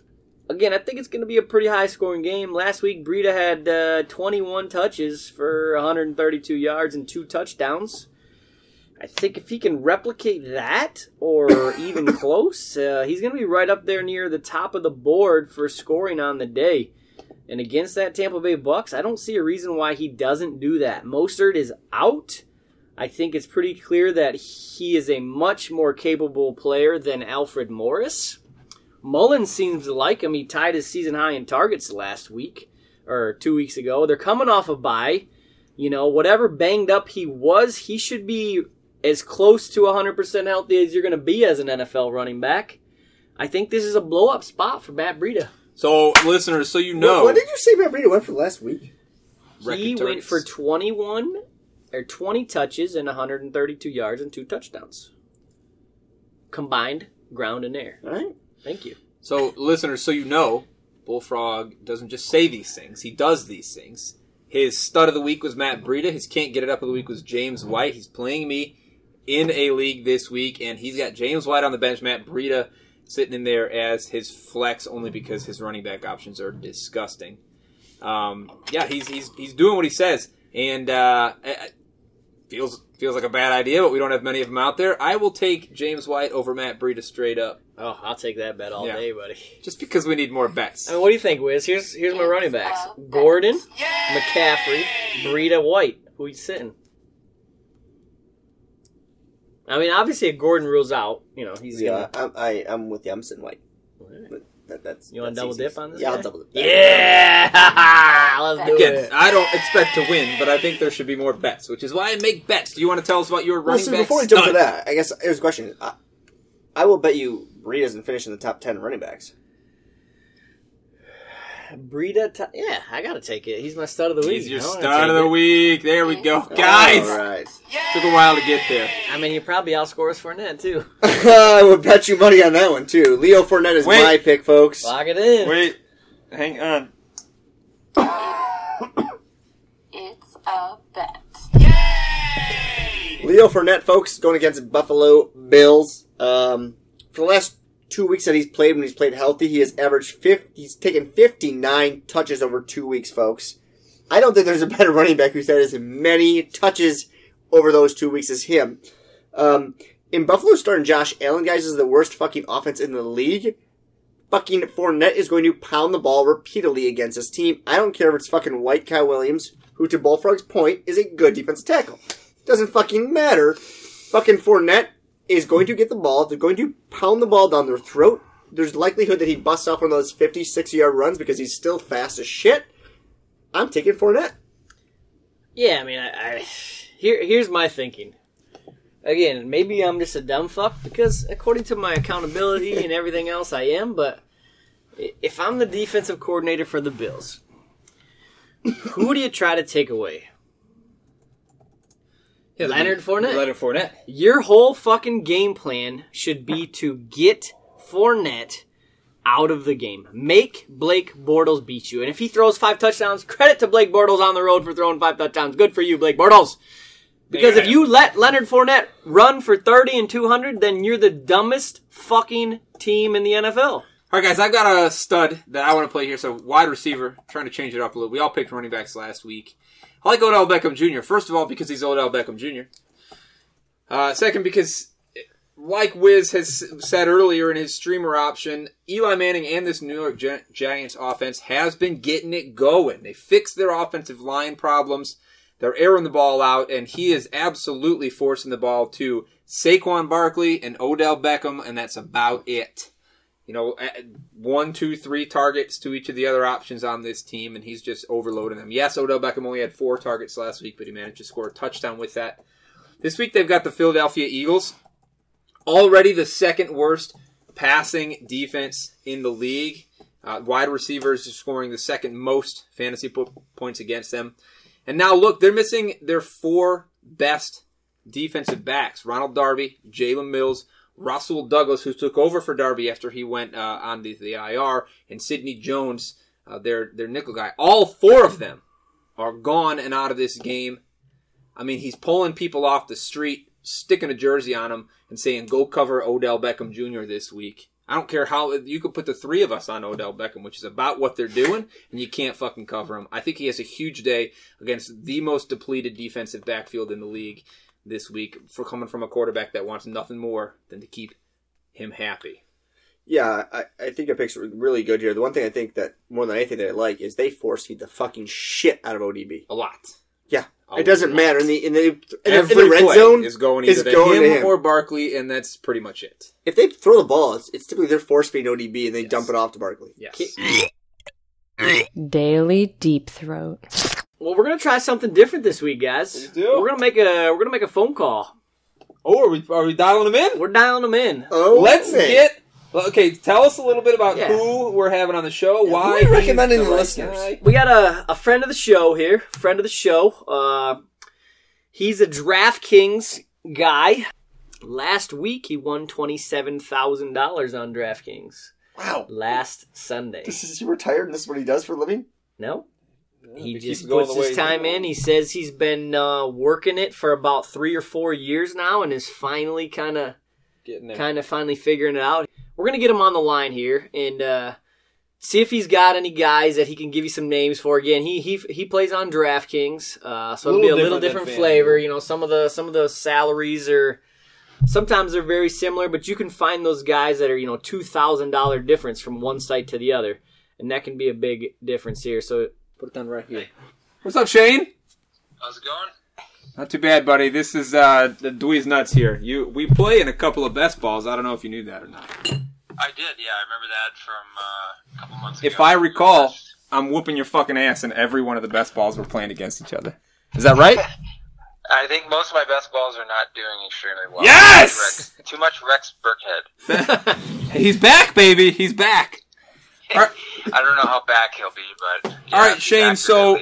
Again, I think it's going to be a pretty high scoring game. Last week, Breida had uh, 21 touches for 132 yards and two touchdowns. I think if he can replicate that or even close, uh, he's going to be right up there near the top of the board for scoring on the day. And against that Tampa Bay Bucks, I don't see a reason why he doesn't do that. Mostert is out. I think it's pretty clear that he is a much more capable player than Alfred Morris. Mullens seems to like him. He tied his season high in targets last week or two weeks ago. They're coming off a bye. You know, whatever banged up he was, he should be as close to 100% healthy as you're going to be as an NFL running back. I think this is a blow up spot for Matt Breida. So, listeners, so you know, what did you say Matt Breida went for last week? Record He went targets. for 21 or 20 touches and 132 yards and two touchdowns. Combined ground and air. All right. Thank you. So, listeners, so you know, Bullfrog doesn't just say these things; he does these things. His stud of the week was Matt Breida. His can't get it up of the week was James White. He's playing me in a league this week, and he's got James White on the bench, Matt Breida sitting in there as his flex only because his running back options are disgusting. Um, yeah, he's he's he's doing what he says, and uh, feels feels like a bad idea, but we don't have many of them out there. I will take James White over Matt Breida straight up, Oh, I'll take that bet all Yeah. day, buddy. just because we need more bets. I mean, what do you think, Wiz? Here's here's my running backs: uh, Gordon, McCaffrey, Breida, White. Who you sitting? I mean, obviously, if Gordon rules out, you know he's Yeah, gonna. I'm, I, I'm with you. I'm sitting white. But that, that's You wanna double easy. dip on this Yeah, guy? I'll double dip. Yeah, let's do Again, it. I don't expect to win, but I think there should be more bets, which is why I make bets. Do you want to tell us about your Well, running so back? before we jump to that, I guess here's a question. I, I will bet you Breida doesn't finish in the top ten running backs. Breida, t- yeah, I gotta take it. He's my stud of the week. He's your I wanna stud of the it. week. There we go, guys. All right. Took a while to get there. I mean, you probably outscore us Fournette too. I would bet you money on that one too. Leo Fournette is Wait. my pick, folks. Lock it in. Wait, hang on. It's a bet. Leo Fournette, folks, going against Buffalo Bills. Um, for the last two weeks that he's played, when he's played healthy, he has averaged 50, he's taken 59 touches over two weeks, folks. I don't think there's a better running back who's had as many touches over those two weeks as him. Um, in Buffalo starting Josh Allen, guys, is the worst fucking offense in the league. Fucking Fournette is going to pound the ball repeatedly against his team. I don't care if it's fucking White Kyle Williams, who to Bullfrog's point is a good defensive tackle. Doesn't fucking matter. Fucking Fournette is going to get the ball. They're going to pound the ball down their throat. There's likelihood that he busts off one of those 50, 60 yard runs because he's still fast as shit. I'm taking Fournette. Yeah, I mean, I, I here here's my thinking. Again, maybe I'm just a dumb fuck because according to my accountability and everything else, I am. But if I'm the defensive coordinator for the Bills, who do you try to take away? Yeah, Leonard Fournette. Leonard Fournette. Your whole fucking game plan should be to get Fournette out of the game. Make Blake Bortles beat you. And if he throws five touchdowns, credit to Blake Bortles on the road for throwing five touchdowns. Good for you, Blake Bortles. Because if you let Leonard Fournette run for 30 and 200, then you're the dumbest fucking team in the NFL. All right, guys, I've got a stud that I want to play here. So, wide receiver, trying to change it up a little. We all picked running backs last week. I like Odell Beckham Jr. First of all, because he's Odell Beckham Jr. Uh, second, because, like Wiz has said earlier in his streamer option, Eli Manning and this New York Gi- Giants offense has been getting it going. They fixed their offensive line problems. They're airing the ball out, and he is absolutely forcing the ball to Saquon Barkley and Odell Beckham, and that's about it you know, one, two, three targets to each of the other options on this team, and he's just overloading them. Yes, Odell Beckham only had four targets last week, but he managed to score a touchdown with that. This week they've got the Philadelphia Eagles, already the second worst passing defense in the league. Uh, wide receivers are scoring the second most fantasy po- points against them. And now look, they're missing their four best defensive backs: Ronald Darby, Jalen Mills, Rasul Douglas, who took over for Darby after he went uh, on the, the IR, and Sidney Jones, uh, their their nickel guy. All four of them are gone and out of this game. I mean, he's pulling people off the street, sticking a jersey on them, and saying, "Go cover Odell Beckham Jr. this week." I don't care how you could put the three of us on Odell Beckham, which is about what they're doing, and you can't fucking cover him. I think he has a huge day against the most depleted defensive backfield in the league this week for coming from a quarterback that wants nothing more than to keep him happy. Yeah, I, I think your picks are really good here. The one thing I think that more than anything that I like is they force feed the fucking shit out of ODB. A lot. Yeah, A it doesn't lot. matter in the in the in, the- Every the red zone. is going is to going him, to him. or Barkley, and that's pretty much it. if they throw the ball, it's, it's typically they're force feeding ODB and they dump it off to Barkley. Yes. Daily deep throat. Well, we're gonna try something different this week, guys. Please do. We're gonna make a we're gonna make a phone call. Oh, are we are we dialing them in? We're dialing them in. Oh, Let's man. get. well, Okay, tell us a little bit about Yeah. who we're having on the show. Yeah, why who are recommending the to listeners? guy. We got a, a friend of the show here, friend of the show. Uh, he's a DraftKings guy. Last week he won twenty seven thousand dollars on DraftKings. Wow, Last Sunday. this is you retired and this is what he does for a living. No, He just puts his time in. He says he's been uh, working it for about three or four years now, and is finally kind of Getting kind of finally figuring it out. We're gonna get him on the line here and uh, see if he's got any guys that he can give you some names for. Again, he he he plays on DraftKings, uh, so it'll be a Little different flavor. You know, some of the some of the salaries are sometimes they're very similar, but you can find those guys that are you know two thousand dollar difference from one site to the other, and that can be a big difference here. So Put it down right here. What's up, Shane? How's it going? Not too bad, buddy. This is uh, the Dweez Nuts here. You, we play in a couple of best balls. I don't know if you knew that or not. I did, yeah. I remember that from uh, a couple months ago. If I recall, I'm whooping your fucking ass in every one of the best balls we're playing against each other. Is that right? I think most of my best balls are not doing extremely well. Yes! Too much Rex, too much Rex Burkhead. He's back, baby. He's back. I don't know how back he'll be, but yeah, All right, Shane. So,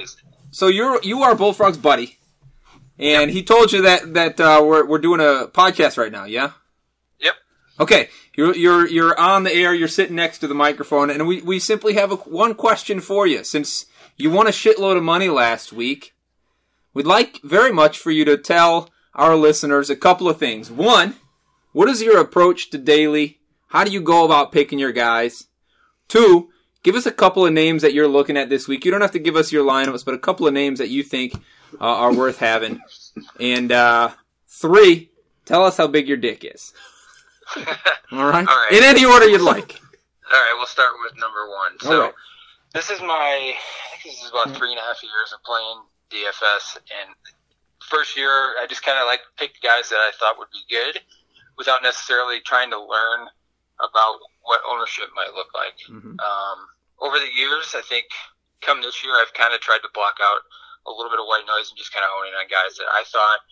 so you're you are Bullfrog's buddy, and he told you that that uh, we're we're doing a podcast right now. Yeah. Yep. Okay, you're you're you're on the air. You're sitting next to the microphone, and we we simply have a, one question for you. Since you won a shitload of money last week, we'd like very much for you to tell our listeners a couple of things. One, what is your approach to daily? How do you go about picking your guys? Two, give us a couple of names that you're looking at this week. You don't have to give us your lineups, but a couple of names that you think uh, are worth having. And uh, three, tell us how big your dick is. All right? All right. In any order you'd like. All right, we'll start with number one. So right. this is my, I think this is about three and a half years of playing DFS, and first year I just kind of like picked guys that I thought would be good, without necessarily trying to learn about what ownership might look like. Um, over the years, I think come this year, I've kind of tried to block out a little bit of white noise and just kind of honing on guys that I thought,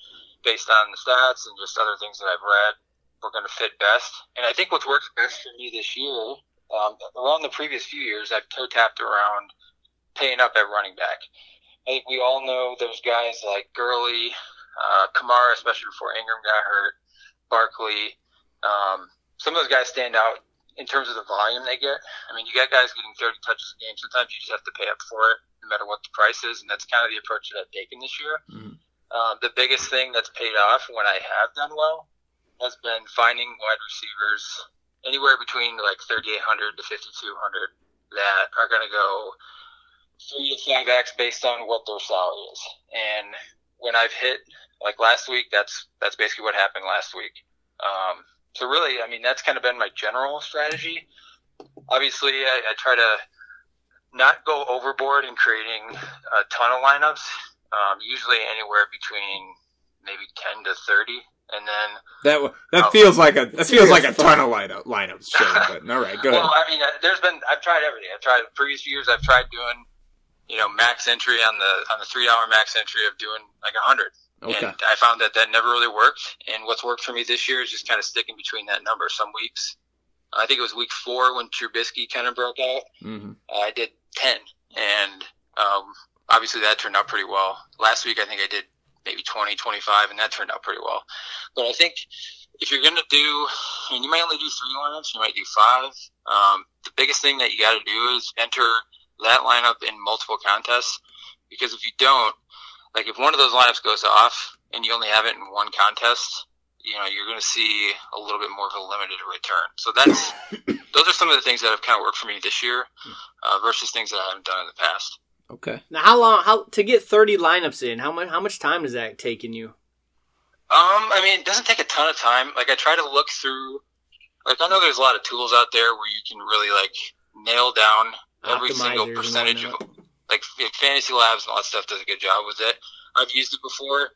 based on the stats and just other things that I've read, were going to fit best. And I think what's worked best for me this year, um, around the previous few years, I've toe tapped around paying up at running back. I think we all know there's guys like Gurley, uh, Kamara, especially before Ingram got hurt, Barkley. Um, some of those guys stand out in terms of the volume they get. I mean, you got guys getting 30 touches a game. Sometimes you just have to pay up for it, no matter what the price is, and that's kind of the approach that I've taken this year. Uh, the biggest thing that's paid off when I have done well has been finding wide receivers anywhere between like 3,800 to 5,200 that are going to go three to five X based on what their salary is. And when I've hit like last week, that's that's basically what happened last week. Um, so really, I mean, that's kind of been my general strategy. Obviously, I, I try to not go overboard in creating a ton of lineups. Um, usually anywhere between maybe ten to thirty, and then That w- that Oh. feels like a that feels like a ton of lineup lineups. Shane, but all right, go ahead. Well, I mean, uh, there's been I've tried everything. I've tried previous years. I've tried doing, you know, max entry on the on the three hour max entry of doing like a hundred. Okay. And I found that that never really worked. And what's worked for me this year is just kind of sticking between that number. Some weeks, I think it was week four when Trubisky kind of broke out. hmm I did ten, and um, obviously that turned out pretty well. Last week I think I did maybe 20, 25, and that turned out pretty well. But I think if you're gonna do, and you might only do three lineups, you might do five. Um, the biggest thing that you got to do is enter that lineup in multiple contests, because if you don't, like if one of those lineups goes off and you only have it in one contest, you know you're going to see a little bit more of a limited return. So that's those are some of the things that have kind of worked for me this year uh, versus things that I haven't done in the past. Okay. now, how long? How to get thirty lineups in? How much? How much time does that taking you? Um, I mean, it doesn't take a ton of time. Like I try to look through. Like I know there's a lot of tools out there where you can really like nail down every single percentage of whatnot. Like Fantasy Labs and all that stuff does a good job with it. I've used it before.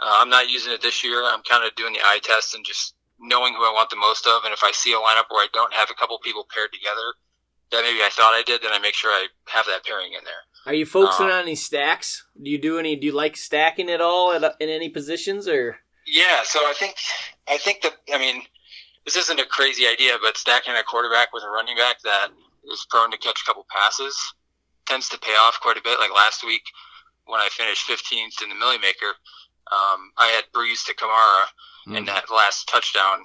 Uh, I'm not using it this year. I'm kind of doing the eye test and just knowing who I want the most of. And if I see a lineup where I don't have a couple people paired together that maybe I thought I did, then I make sure I have that pairing in there. Are you focusing Um, on any stacks? Do you do any? Do you like stacking at all at, in any positions or? Yeah, so I think I think that I mean this isn't a crazy idea, but stacking a quarterback with a running back that is prone to catch a couple passes tends to pay off quite a bit. Like last week when I finished 15th in the Milly Maker, um, I had Brees to Kamara in that last touchdown.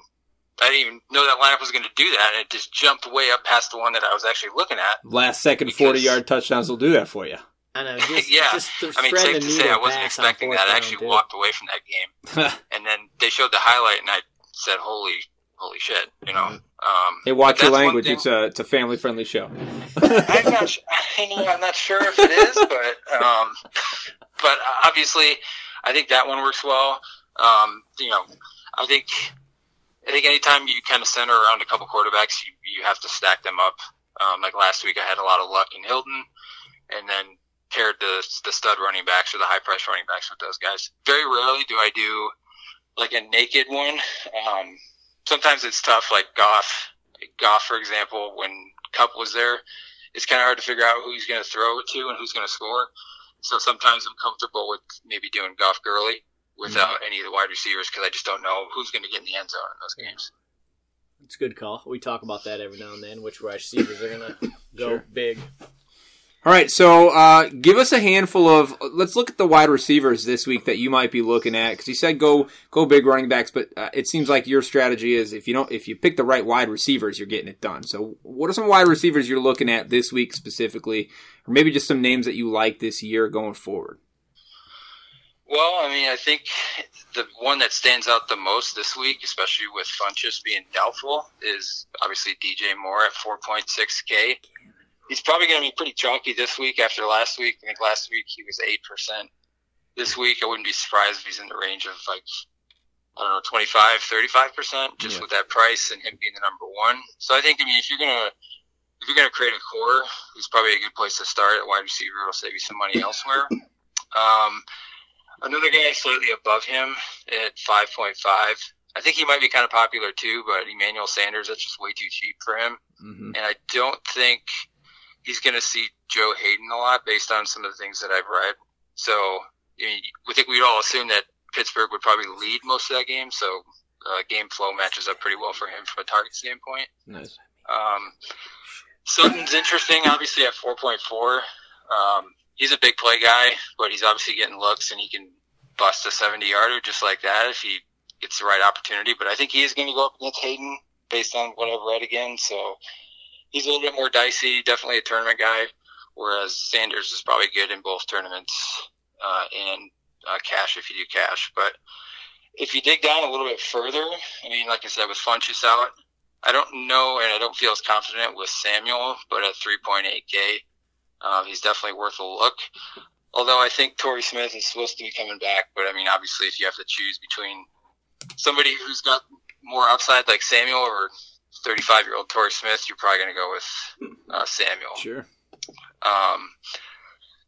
I didn't even know that lineup was going to do that, and it just jumped way up past the one that I was actually looking at. Last second Because- forty yard touchdowns will do that for you. I know. Just, yeah, just I mean, safe to say, I wasn't expecting that. I actually walked away from that game, and then they showed the highlight, and I said, "Holy, holy shit!" You know. Um, Hey, watch your language. thing- It's a it's a family friendly show. I'm not. su- I know. I'm not sure if it is, but um, but obviously, I think that one works well. Um, you know, I think I think anytime you kind of center around a couple quarterbacks, you you have to stack them up. Um, like last week, I had a lot of luck in Hilton, and then paired the the stud running backs or the high price running backs with those guys. Very rarely do I do like a naked one. Um, sometimes it's tough, like Goff. Goff, for example, when Kupp was there, it's kind of hard to figure out who he's going to throw it to and who's going to score. So sometimes I'm comfortable with maybe doing Goff Gurley without mm-hmm. any of the wide receivers because I just don't know who's going to get in the end zone in those games. It's a good call. We talk about that every now and then. Which wide receivers are gonna go big? All right, so uh, give us a handful of. Let's look at the wide receivers this week that you might be looking at because you said go go big running backs, but uh, it seems like your strategy is if you don't if you pick the right wide receivers, you're getting it done. So, what are some wide receivers you're looking at this week specifically, or maybe just some names that you like this year going forward? Well, I mean, I think the one that stands out the most this week, especially with Funchess being doubtful, is obviously DJ Moore at 4.6K. He's probably going to be pretty chalky this week after last week. I think last week he was 8%. This week, I wouldn't be surprised if he's in the range of like, I don't know, 25, 35% just Yeah. with that price and him being the number one. So I think, I mean, if you're going to, if you're going to create a core, he's probably a good place to start at wide receiver. It'll save you some money elsewhere. Um, Another guy slightly above him at 5.5. I think he might be kind of popular too, but Emmanuel Sanders, that's just way too cheap for him. Mm-hmm. And I don't think he's going to see Joe Haden a lot based on some of the things that I've read. So, I mean, we think we'd all assume that Pittsburgh would probably lead most of that game. So, uh, game flow matches up pretty well for him from a target standpoint. Nice. Um, Sutton's interesting, obviously at 4.4. Um, he's a big play guy, but he's obviously getting looks and he can bust a 70 yarder just like that if he gets the right opportunity. But I think he is going to go up against Haden based on what I've read again. So he's a little bit more dicey, definitely a tournament guy, whereas Sanders is probably good in both tournaments uh, and uh, cash if you do cash. But if you dig down a little bit further, I mean, like I said, with Funchess out, I don't know and I don't feel as confident with Samuel, but at 3.8K, um, he's definitely worth a look. Although I think Torrey Smith is supposed to be coming back, but I mean, obviously, if you have to choose between somebody who's got more upside like Samuel or 35 year old Torrey Smith, you're probably going to go with uh, Samuel. Sure. Um,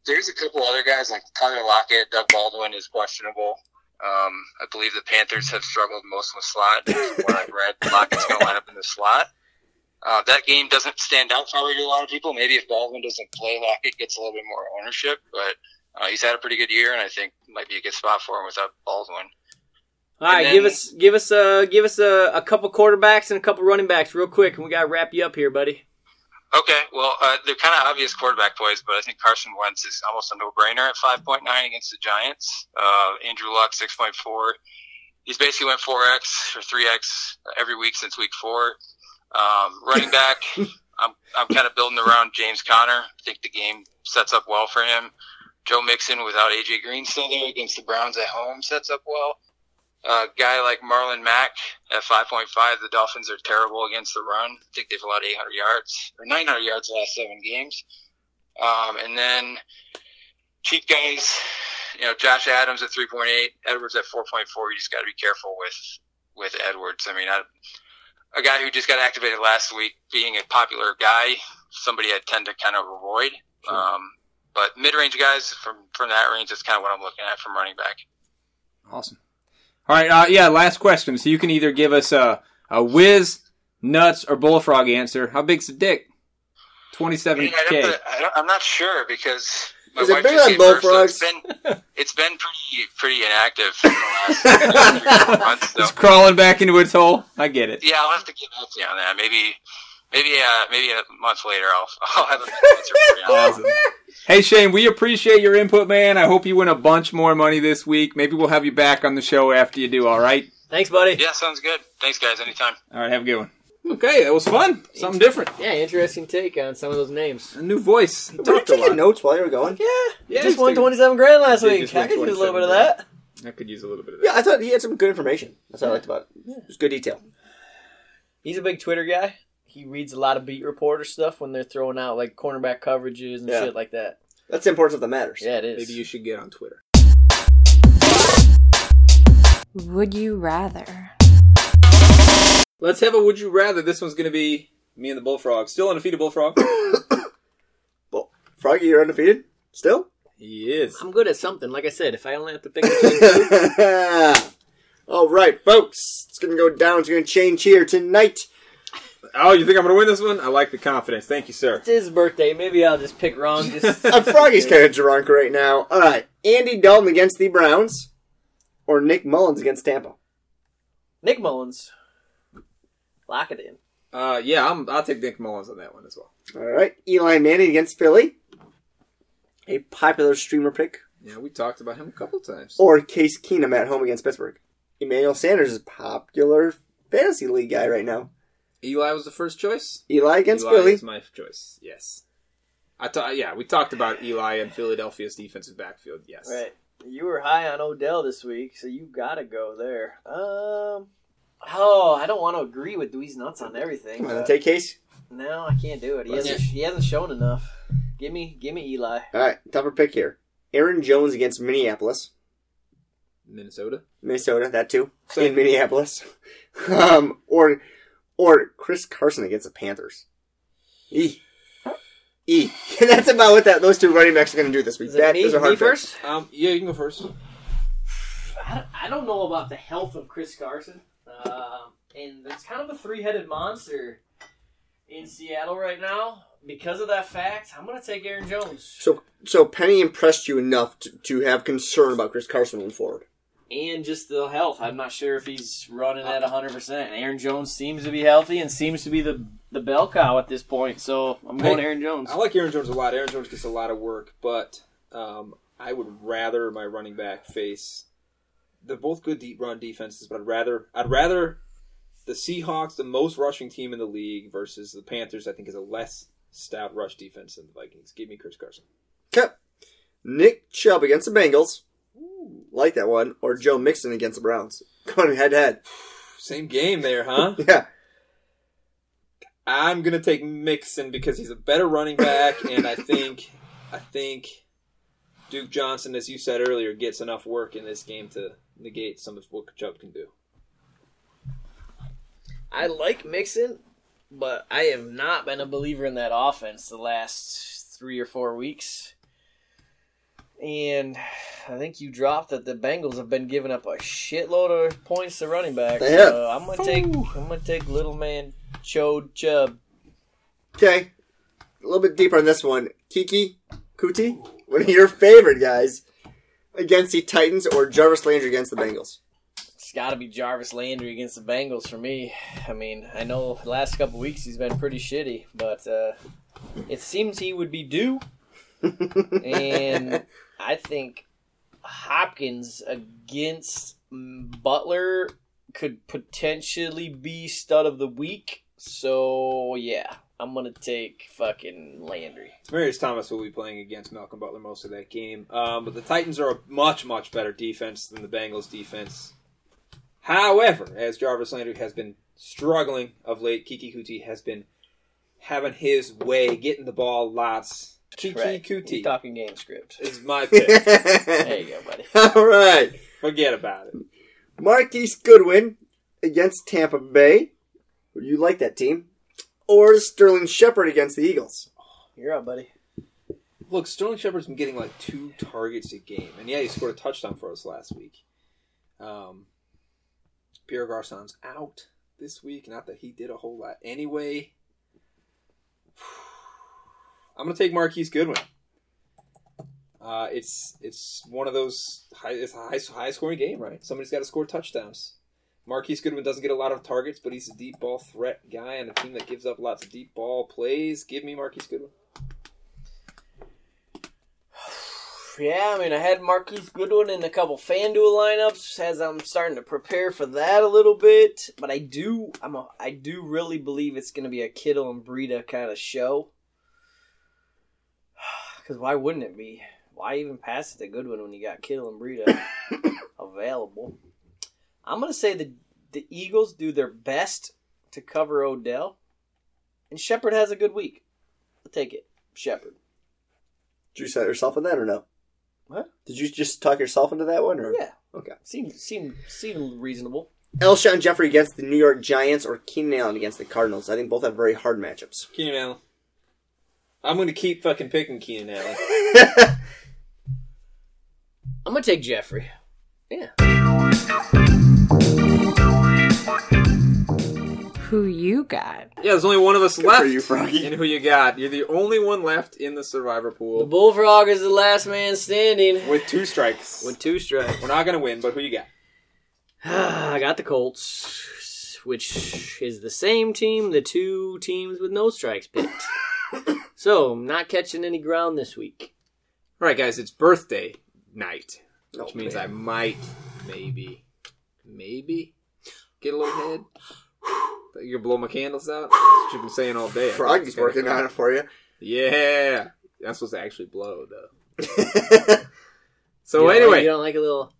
there's a couple other guys like Tyler Lockett, Doug Baldwin is questionable. Um, I believe the Panthers have struggled most with slot. From what I've read, Lockett's going to line up in the slot. Uh, that game doesn't stand out probably to a lot of people. Maybe if Baldwin doesn't play, Lockett gets a little bit more ownership, but uh, he's had a pretty good year, and I think might be a good spot for him without Baldwin. All right, And give us give us a give us a, a couple quarterbacks and a couple running backs real quick, and we gotta wrap you up here, buddy. Okay, well, uh, they're kind of obvious quarterback plays, but I think Carson Wentz is almost a no-brainer at 5.9 against the Giants. Uh, Andrew Luck 6.4. He's basically went 4x or 3x every week since week four. Um, running back, I'm I'm kind of building around James Conner. I think the game sets up well for him. Joe Mixon without AJ Green still there against the Browns at home sets up well. A guy like Marlon Mack at 5.5, the Dolphins are terrible against the run. I think they've allowed 800 yards or 900 yards the last seven games. Um, and then cheap guys, you know, Josh Adams at 3.8, Edwards at 4.4. You just got to be careful with with Edwards. I mean, I, a guy who just got activated last week, being a popular guy, somebody I tend to kind of avoid. Um, but mid-range guys from from that range is kind of what I'm looking at from running back. Awesome. All right. Uh, yeah. Last question. So you can either give us a a whiz, nuts, or bullfrog answer. How big's the dick? Twenty-seven I mean, I'd k. have to- I don't, I'm not sure because my Is it wife bigger just than gave birth, so bullfrogs? it's been it's been pretty pretty inactive for the last three, four months. So It's crawling back into its hole. I get it. yeah, I'll have to get back to you on that. Maybe maybe uh, maybe a month later I'll I'll have a better answer for you. Awesome. Hey Shane, we appreciate your input, man. I hope you win a bunch more money this week. Maybe we'll have you back on the show after you do. All right. Thanks, buddy. Yeah, sounds good. Thanks, guys. Anytime. All right. Have a good one. Okay, that was fun. Something different. Yeah, interesting take on some of those names. A new voice. Were you Talked a taking lot. notes while you were going? Yeah, Yeah, just won 27 grand last Did week. just I win could use a little bit of 27 that. I could use a little bit of that. Yeah, I thought he had some good information. That's what I liked about it. It was good detail. He's a big Twitter guy. He reads a lot of beat reporter stuff when they're throwing out like cornerback coverages and Yeah. shit like that. That's the importance of that matters. Yeah, it is. Maybe you should get on Twitter. Would you rather? Let's have a would you rather. This one's going to be me and the bullfrog. Still undefeated bullfrog. Well, Froggy, you're undefeated? Still? he is. I'm good at something. Like I said, if I only have to pick between two, All right, folks. It's going to go down. It's going to change here tonight. Oh, you think I'm going to win this one? I like the confidence. Thank you, sir. it's his birthday. Maybe I'll just pick wrong. Just Uh, Froggy's kind of drunk right now. All right. Andy Dalton against the Browns or Nick Mullens against Tampa? Nick Mullens. Lock it in. Uh, yeah, I'm, I'll take Nick Mullens on that one as well. All right. Eli Manning against Philly. A popular streamer pick. Yeah, we talked about him a couple times. Or Case Keenum at home against Pittsburgh. Emmanuel Sanders is a popular fantasy league guy right now. Eli was the first choice. Eli against Eli Philly. is my choice. Yes. I thought. Yeah, we talked about Eli and Philadelphia's defensive backfield. Yes. Right. You were high on Odell this week, so you gotta go there. Um. Oh, I don't want to agree with Dweez Nuts on everything. Come on, take Case. No, I can't do it. He hasn't. He hasn't shown enough. Give me, give me Eli. All right. Tougher pick here. Aaron Jones against Minneapolis. Minnesota. Minnesota, that too. Same. In Minneapolis. um, or or Chris Carson against the Panthers. E. E. That's about what that those two running backs are going to do this week. Is it That me, those are hard me first? Um. Yeah, you can go first. I don't, I don't know about the health of Chris Carson. Um, and there's kind of a three-headed monster in Seattle right now. Because of that fact, I'm going to take Aaron Jones. So so Penny impressed you enough to, to have concern about Chris Carson moving forward. And just the health. I'm not sure if he's running at 100%. Aaron Jones seems to be healthy and seems to be the, the bell cow at this point. So I'm going Hey, Aaron Jones. I like Aaron Jones a lot. Aaron Jones gets a lot of work, but um, I would rather my running back face. They're both good deep run defenses, but I'd rather I'd rather the Seahawks, the most rushing team in the league, versus the Panthers. I think is a less stout rush defense than the Vikings. Give me Chris Carson. Okay. Nick Chubb against the Bengals. Like that one. Or Joe Mixon against the Browns. Going head to head. Same game there, huh? Yeah. I'm gonna take Mixon because he's a better running back, and I think I think Duke Johnson, as you said earlier, gets enough work in this game to negate some of what Chubb can do. I like Mixon, but I have not been a believer in that offense the last three or four weeks. And I think you dropped that the Bengals have been giving up a shitload of points to running backs. They have. So I'm gonna take I'm gonna take little man Chode Chubb. Okay. A little bit deeper on this one. Keke Coutee, one of your favorite guys, against the Titans or Jarvis Landry against the Bengals. It's got to be Jarvis Landry against the Bengals for me. I mean, I know the last couple weeks he's been pretty shitty, but uh, it seems he would be due. and I think Hopkins against Butler could potentially be stud of the week. So yeah, I'm gonna take fucking Landry. Marius Thomas will be playing against Malcolm Butler most of that game, um, but the Titans are a much much better defense than the Bengals defense. However, as Jarvis Landry has been struggling of late, Keke Coutee has been having his way, getting the ball lots. Keke Right. Coutee talking game script. is my pick. There you go, buddy. All right. Forget about it. Marquise Goodwin against Tampa Bay. You like that team? Or Sterling Shepard against the Eagles. You're up, buddy. Look, Sterling Shepard's been getting like two targets a game, and yeah, he scored a touchdown for us last week. Um, Pierre Garcon's out this week. Not that he did a whole lot anyway. I'm gonna take Marquise Goodwin. Uh, it's it's one of those high it's a high high scoring game, right? Somebody's got to score touchdowns. Marquise Goodwin doesn't get a lot of targets, but he's a deep ball threat guy on a team that gives up lots of deep ball plays. Give me Marquise Goodwin. Yeah, I mean, I had Marquise Goodwin in a couple FanDuel lineups as I'm starting to prepare for that a little bit. But I do, I'm a, I do really believe it's going to be a Kittle and Breida kind of show. Because why wouldn't it be? Why even pass it to Goodwin when you got Kittle and Breida available? I'm going to say the the Eagles do their best to cover Odell, and Shepard has a good week. I'll take it, Shepard. Did you set yourself in that or no? What? Did you just talk yourself into that one? Or? Yeah. Okay. Seemed seemed seemed reasonable. Alshon Jeffery against the New York Giants or Keenan Allen against the Cardinals. I think both have very hard matchups. Keenan Allen. I'm going to keep fucking picking Keenan Allen. I'm gonna take Jeffery. Yeah. Who you got? Yeah, there's only one of us Good left. for you, Froggy. And who you got? You're the only one left in the survivor Pool. The pool Bullfrog is the last man standing With two strikes. with two strikes. We're not going to win, but who you got? I got the Colts, which is the same team the two teams with no strikes picked. so, not catching any ground this week. All right, guys, it's birthday night, Oh, which means man. I might, maybe, maybe get a little head. Thought you gonna blow my candles out? That's what you've been saying all day. I thought Froggy's working on it for you. Yeah, I'm supposed to actually blow though. So don't anyway, you don't like a little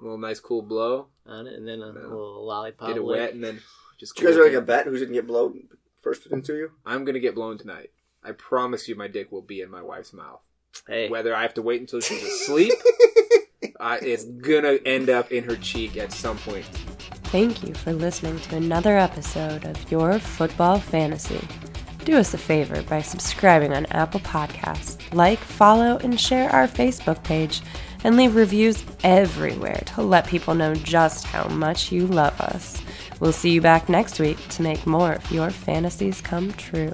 a little nice cool blow, on it, and then a No. little lollipop. get it wet, and then just. Did you guys are like a bet who's going to get blown first between two you? I'm gonna get blown tonight. I promise you, my dick will be in my wife's mouth. Hey, Whether I have to wait until she's asleep, uh, it's gonna end up in her cheek at some point. Thank you for listening to another episode of Your Football Fantasy. Do us a favor by subscribing on Apple Podcasts, like, follow, and share our Facebook page, and leave reviews everywhere to let people know just how much you love us. We'll see you back next week to make more of your fantasies come true.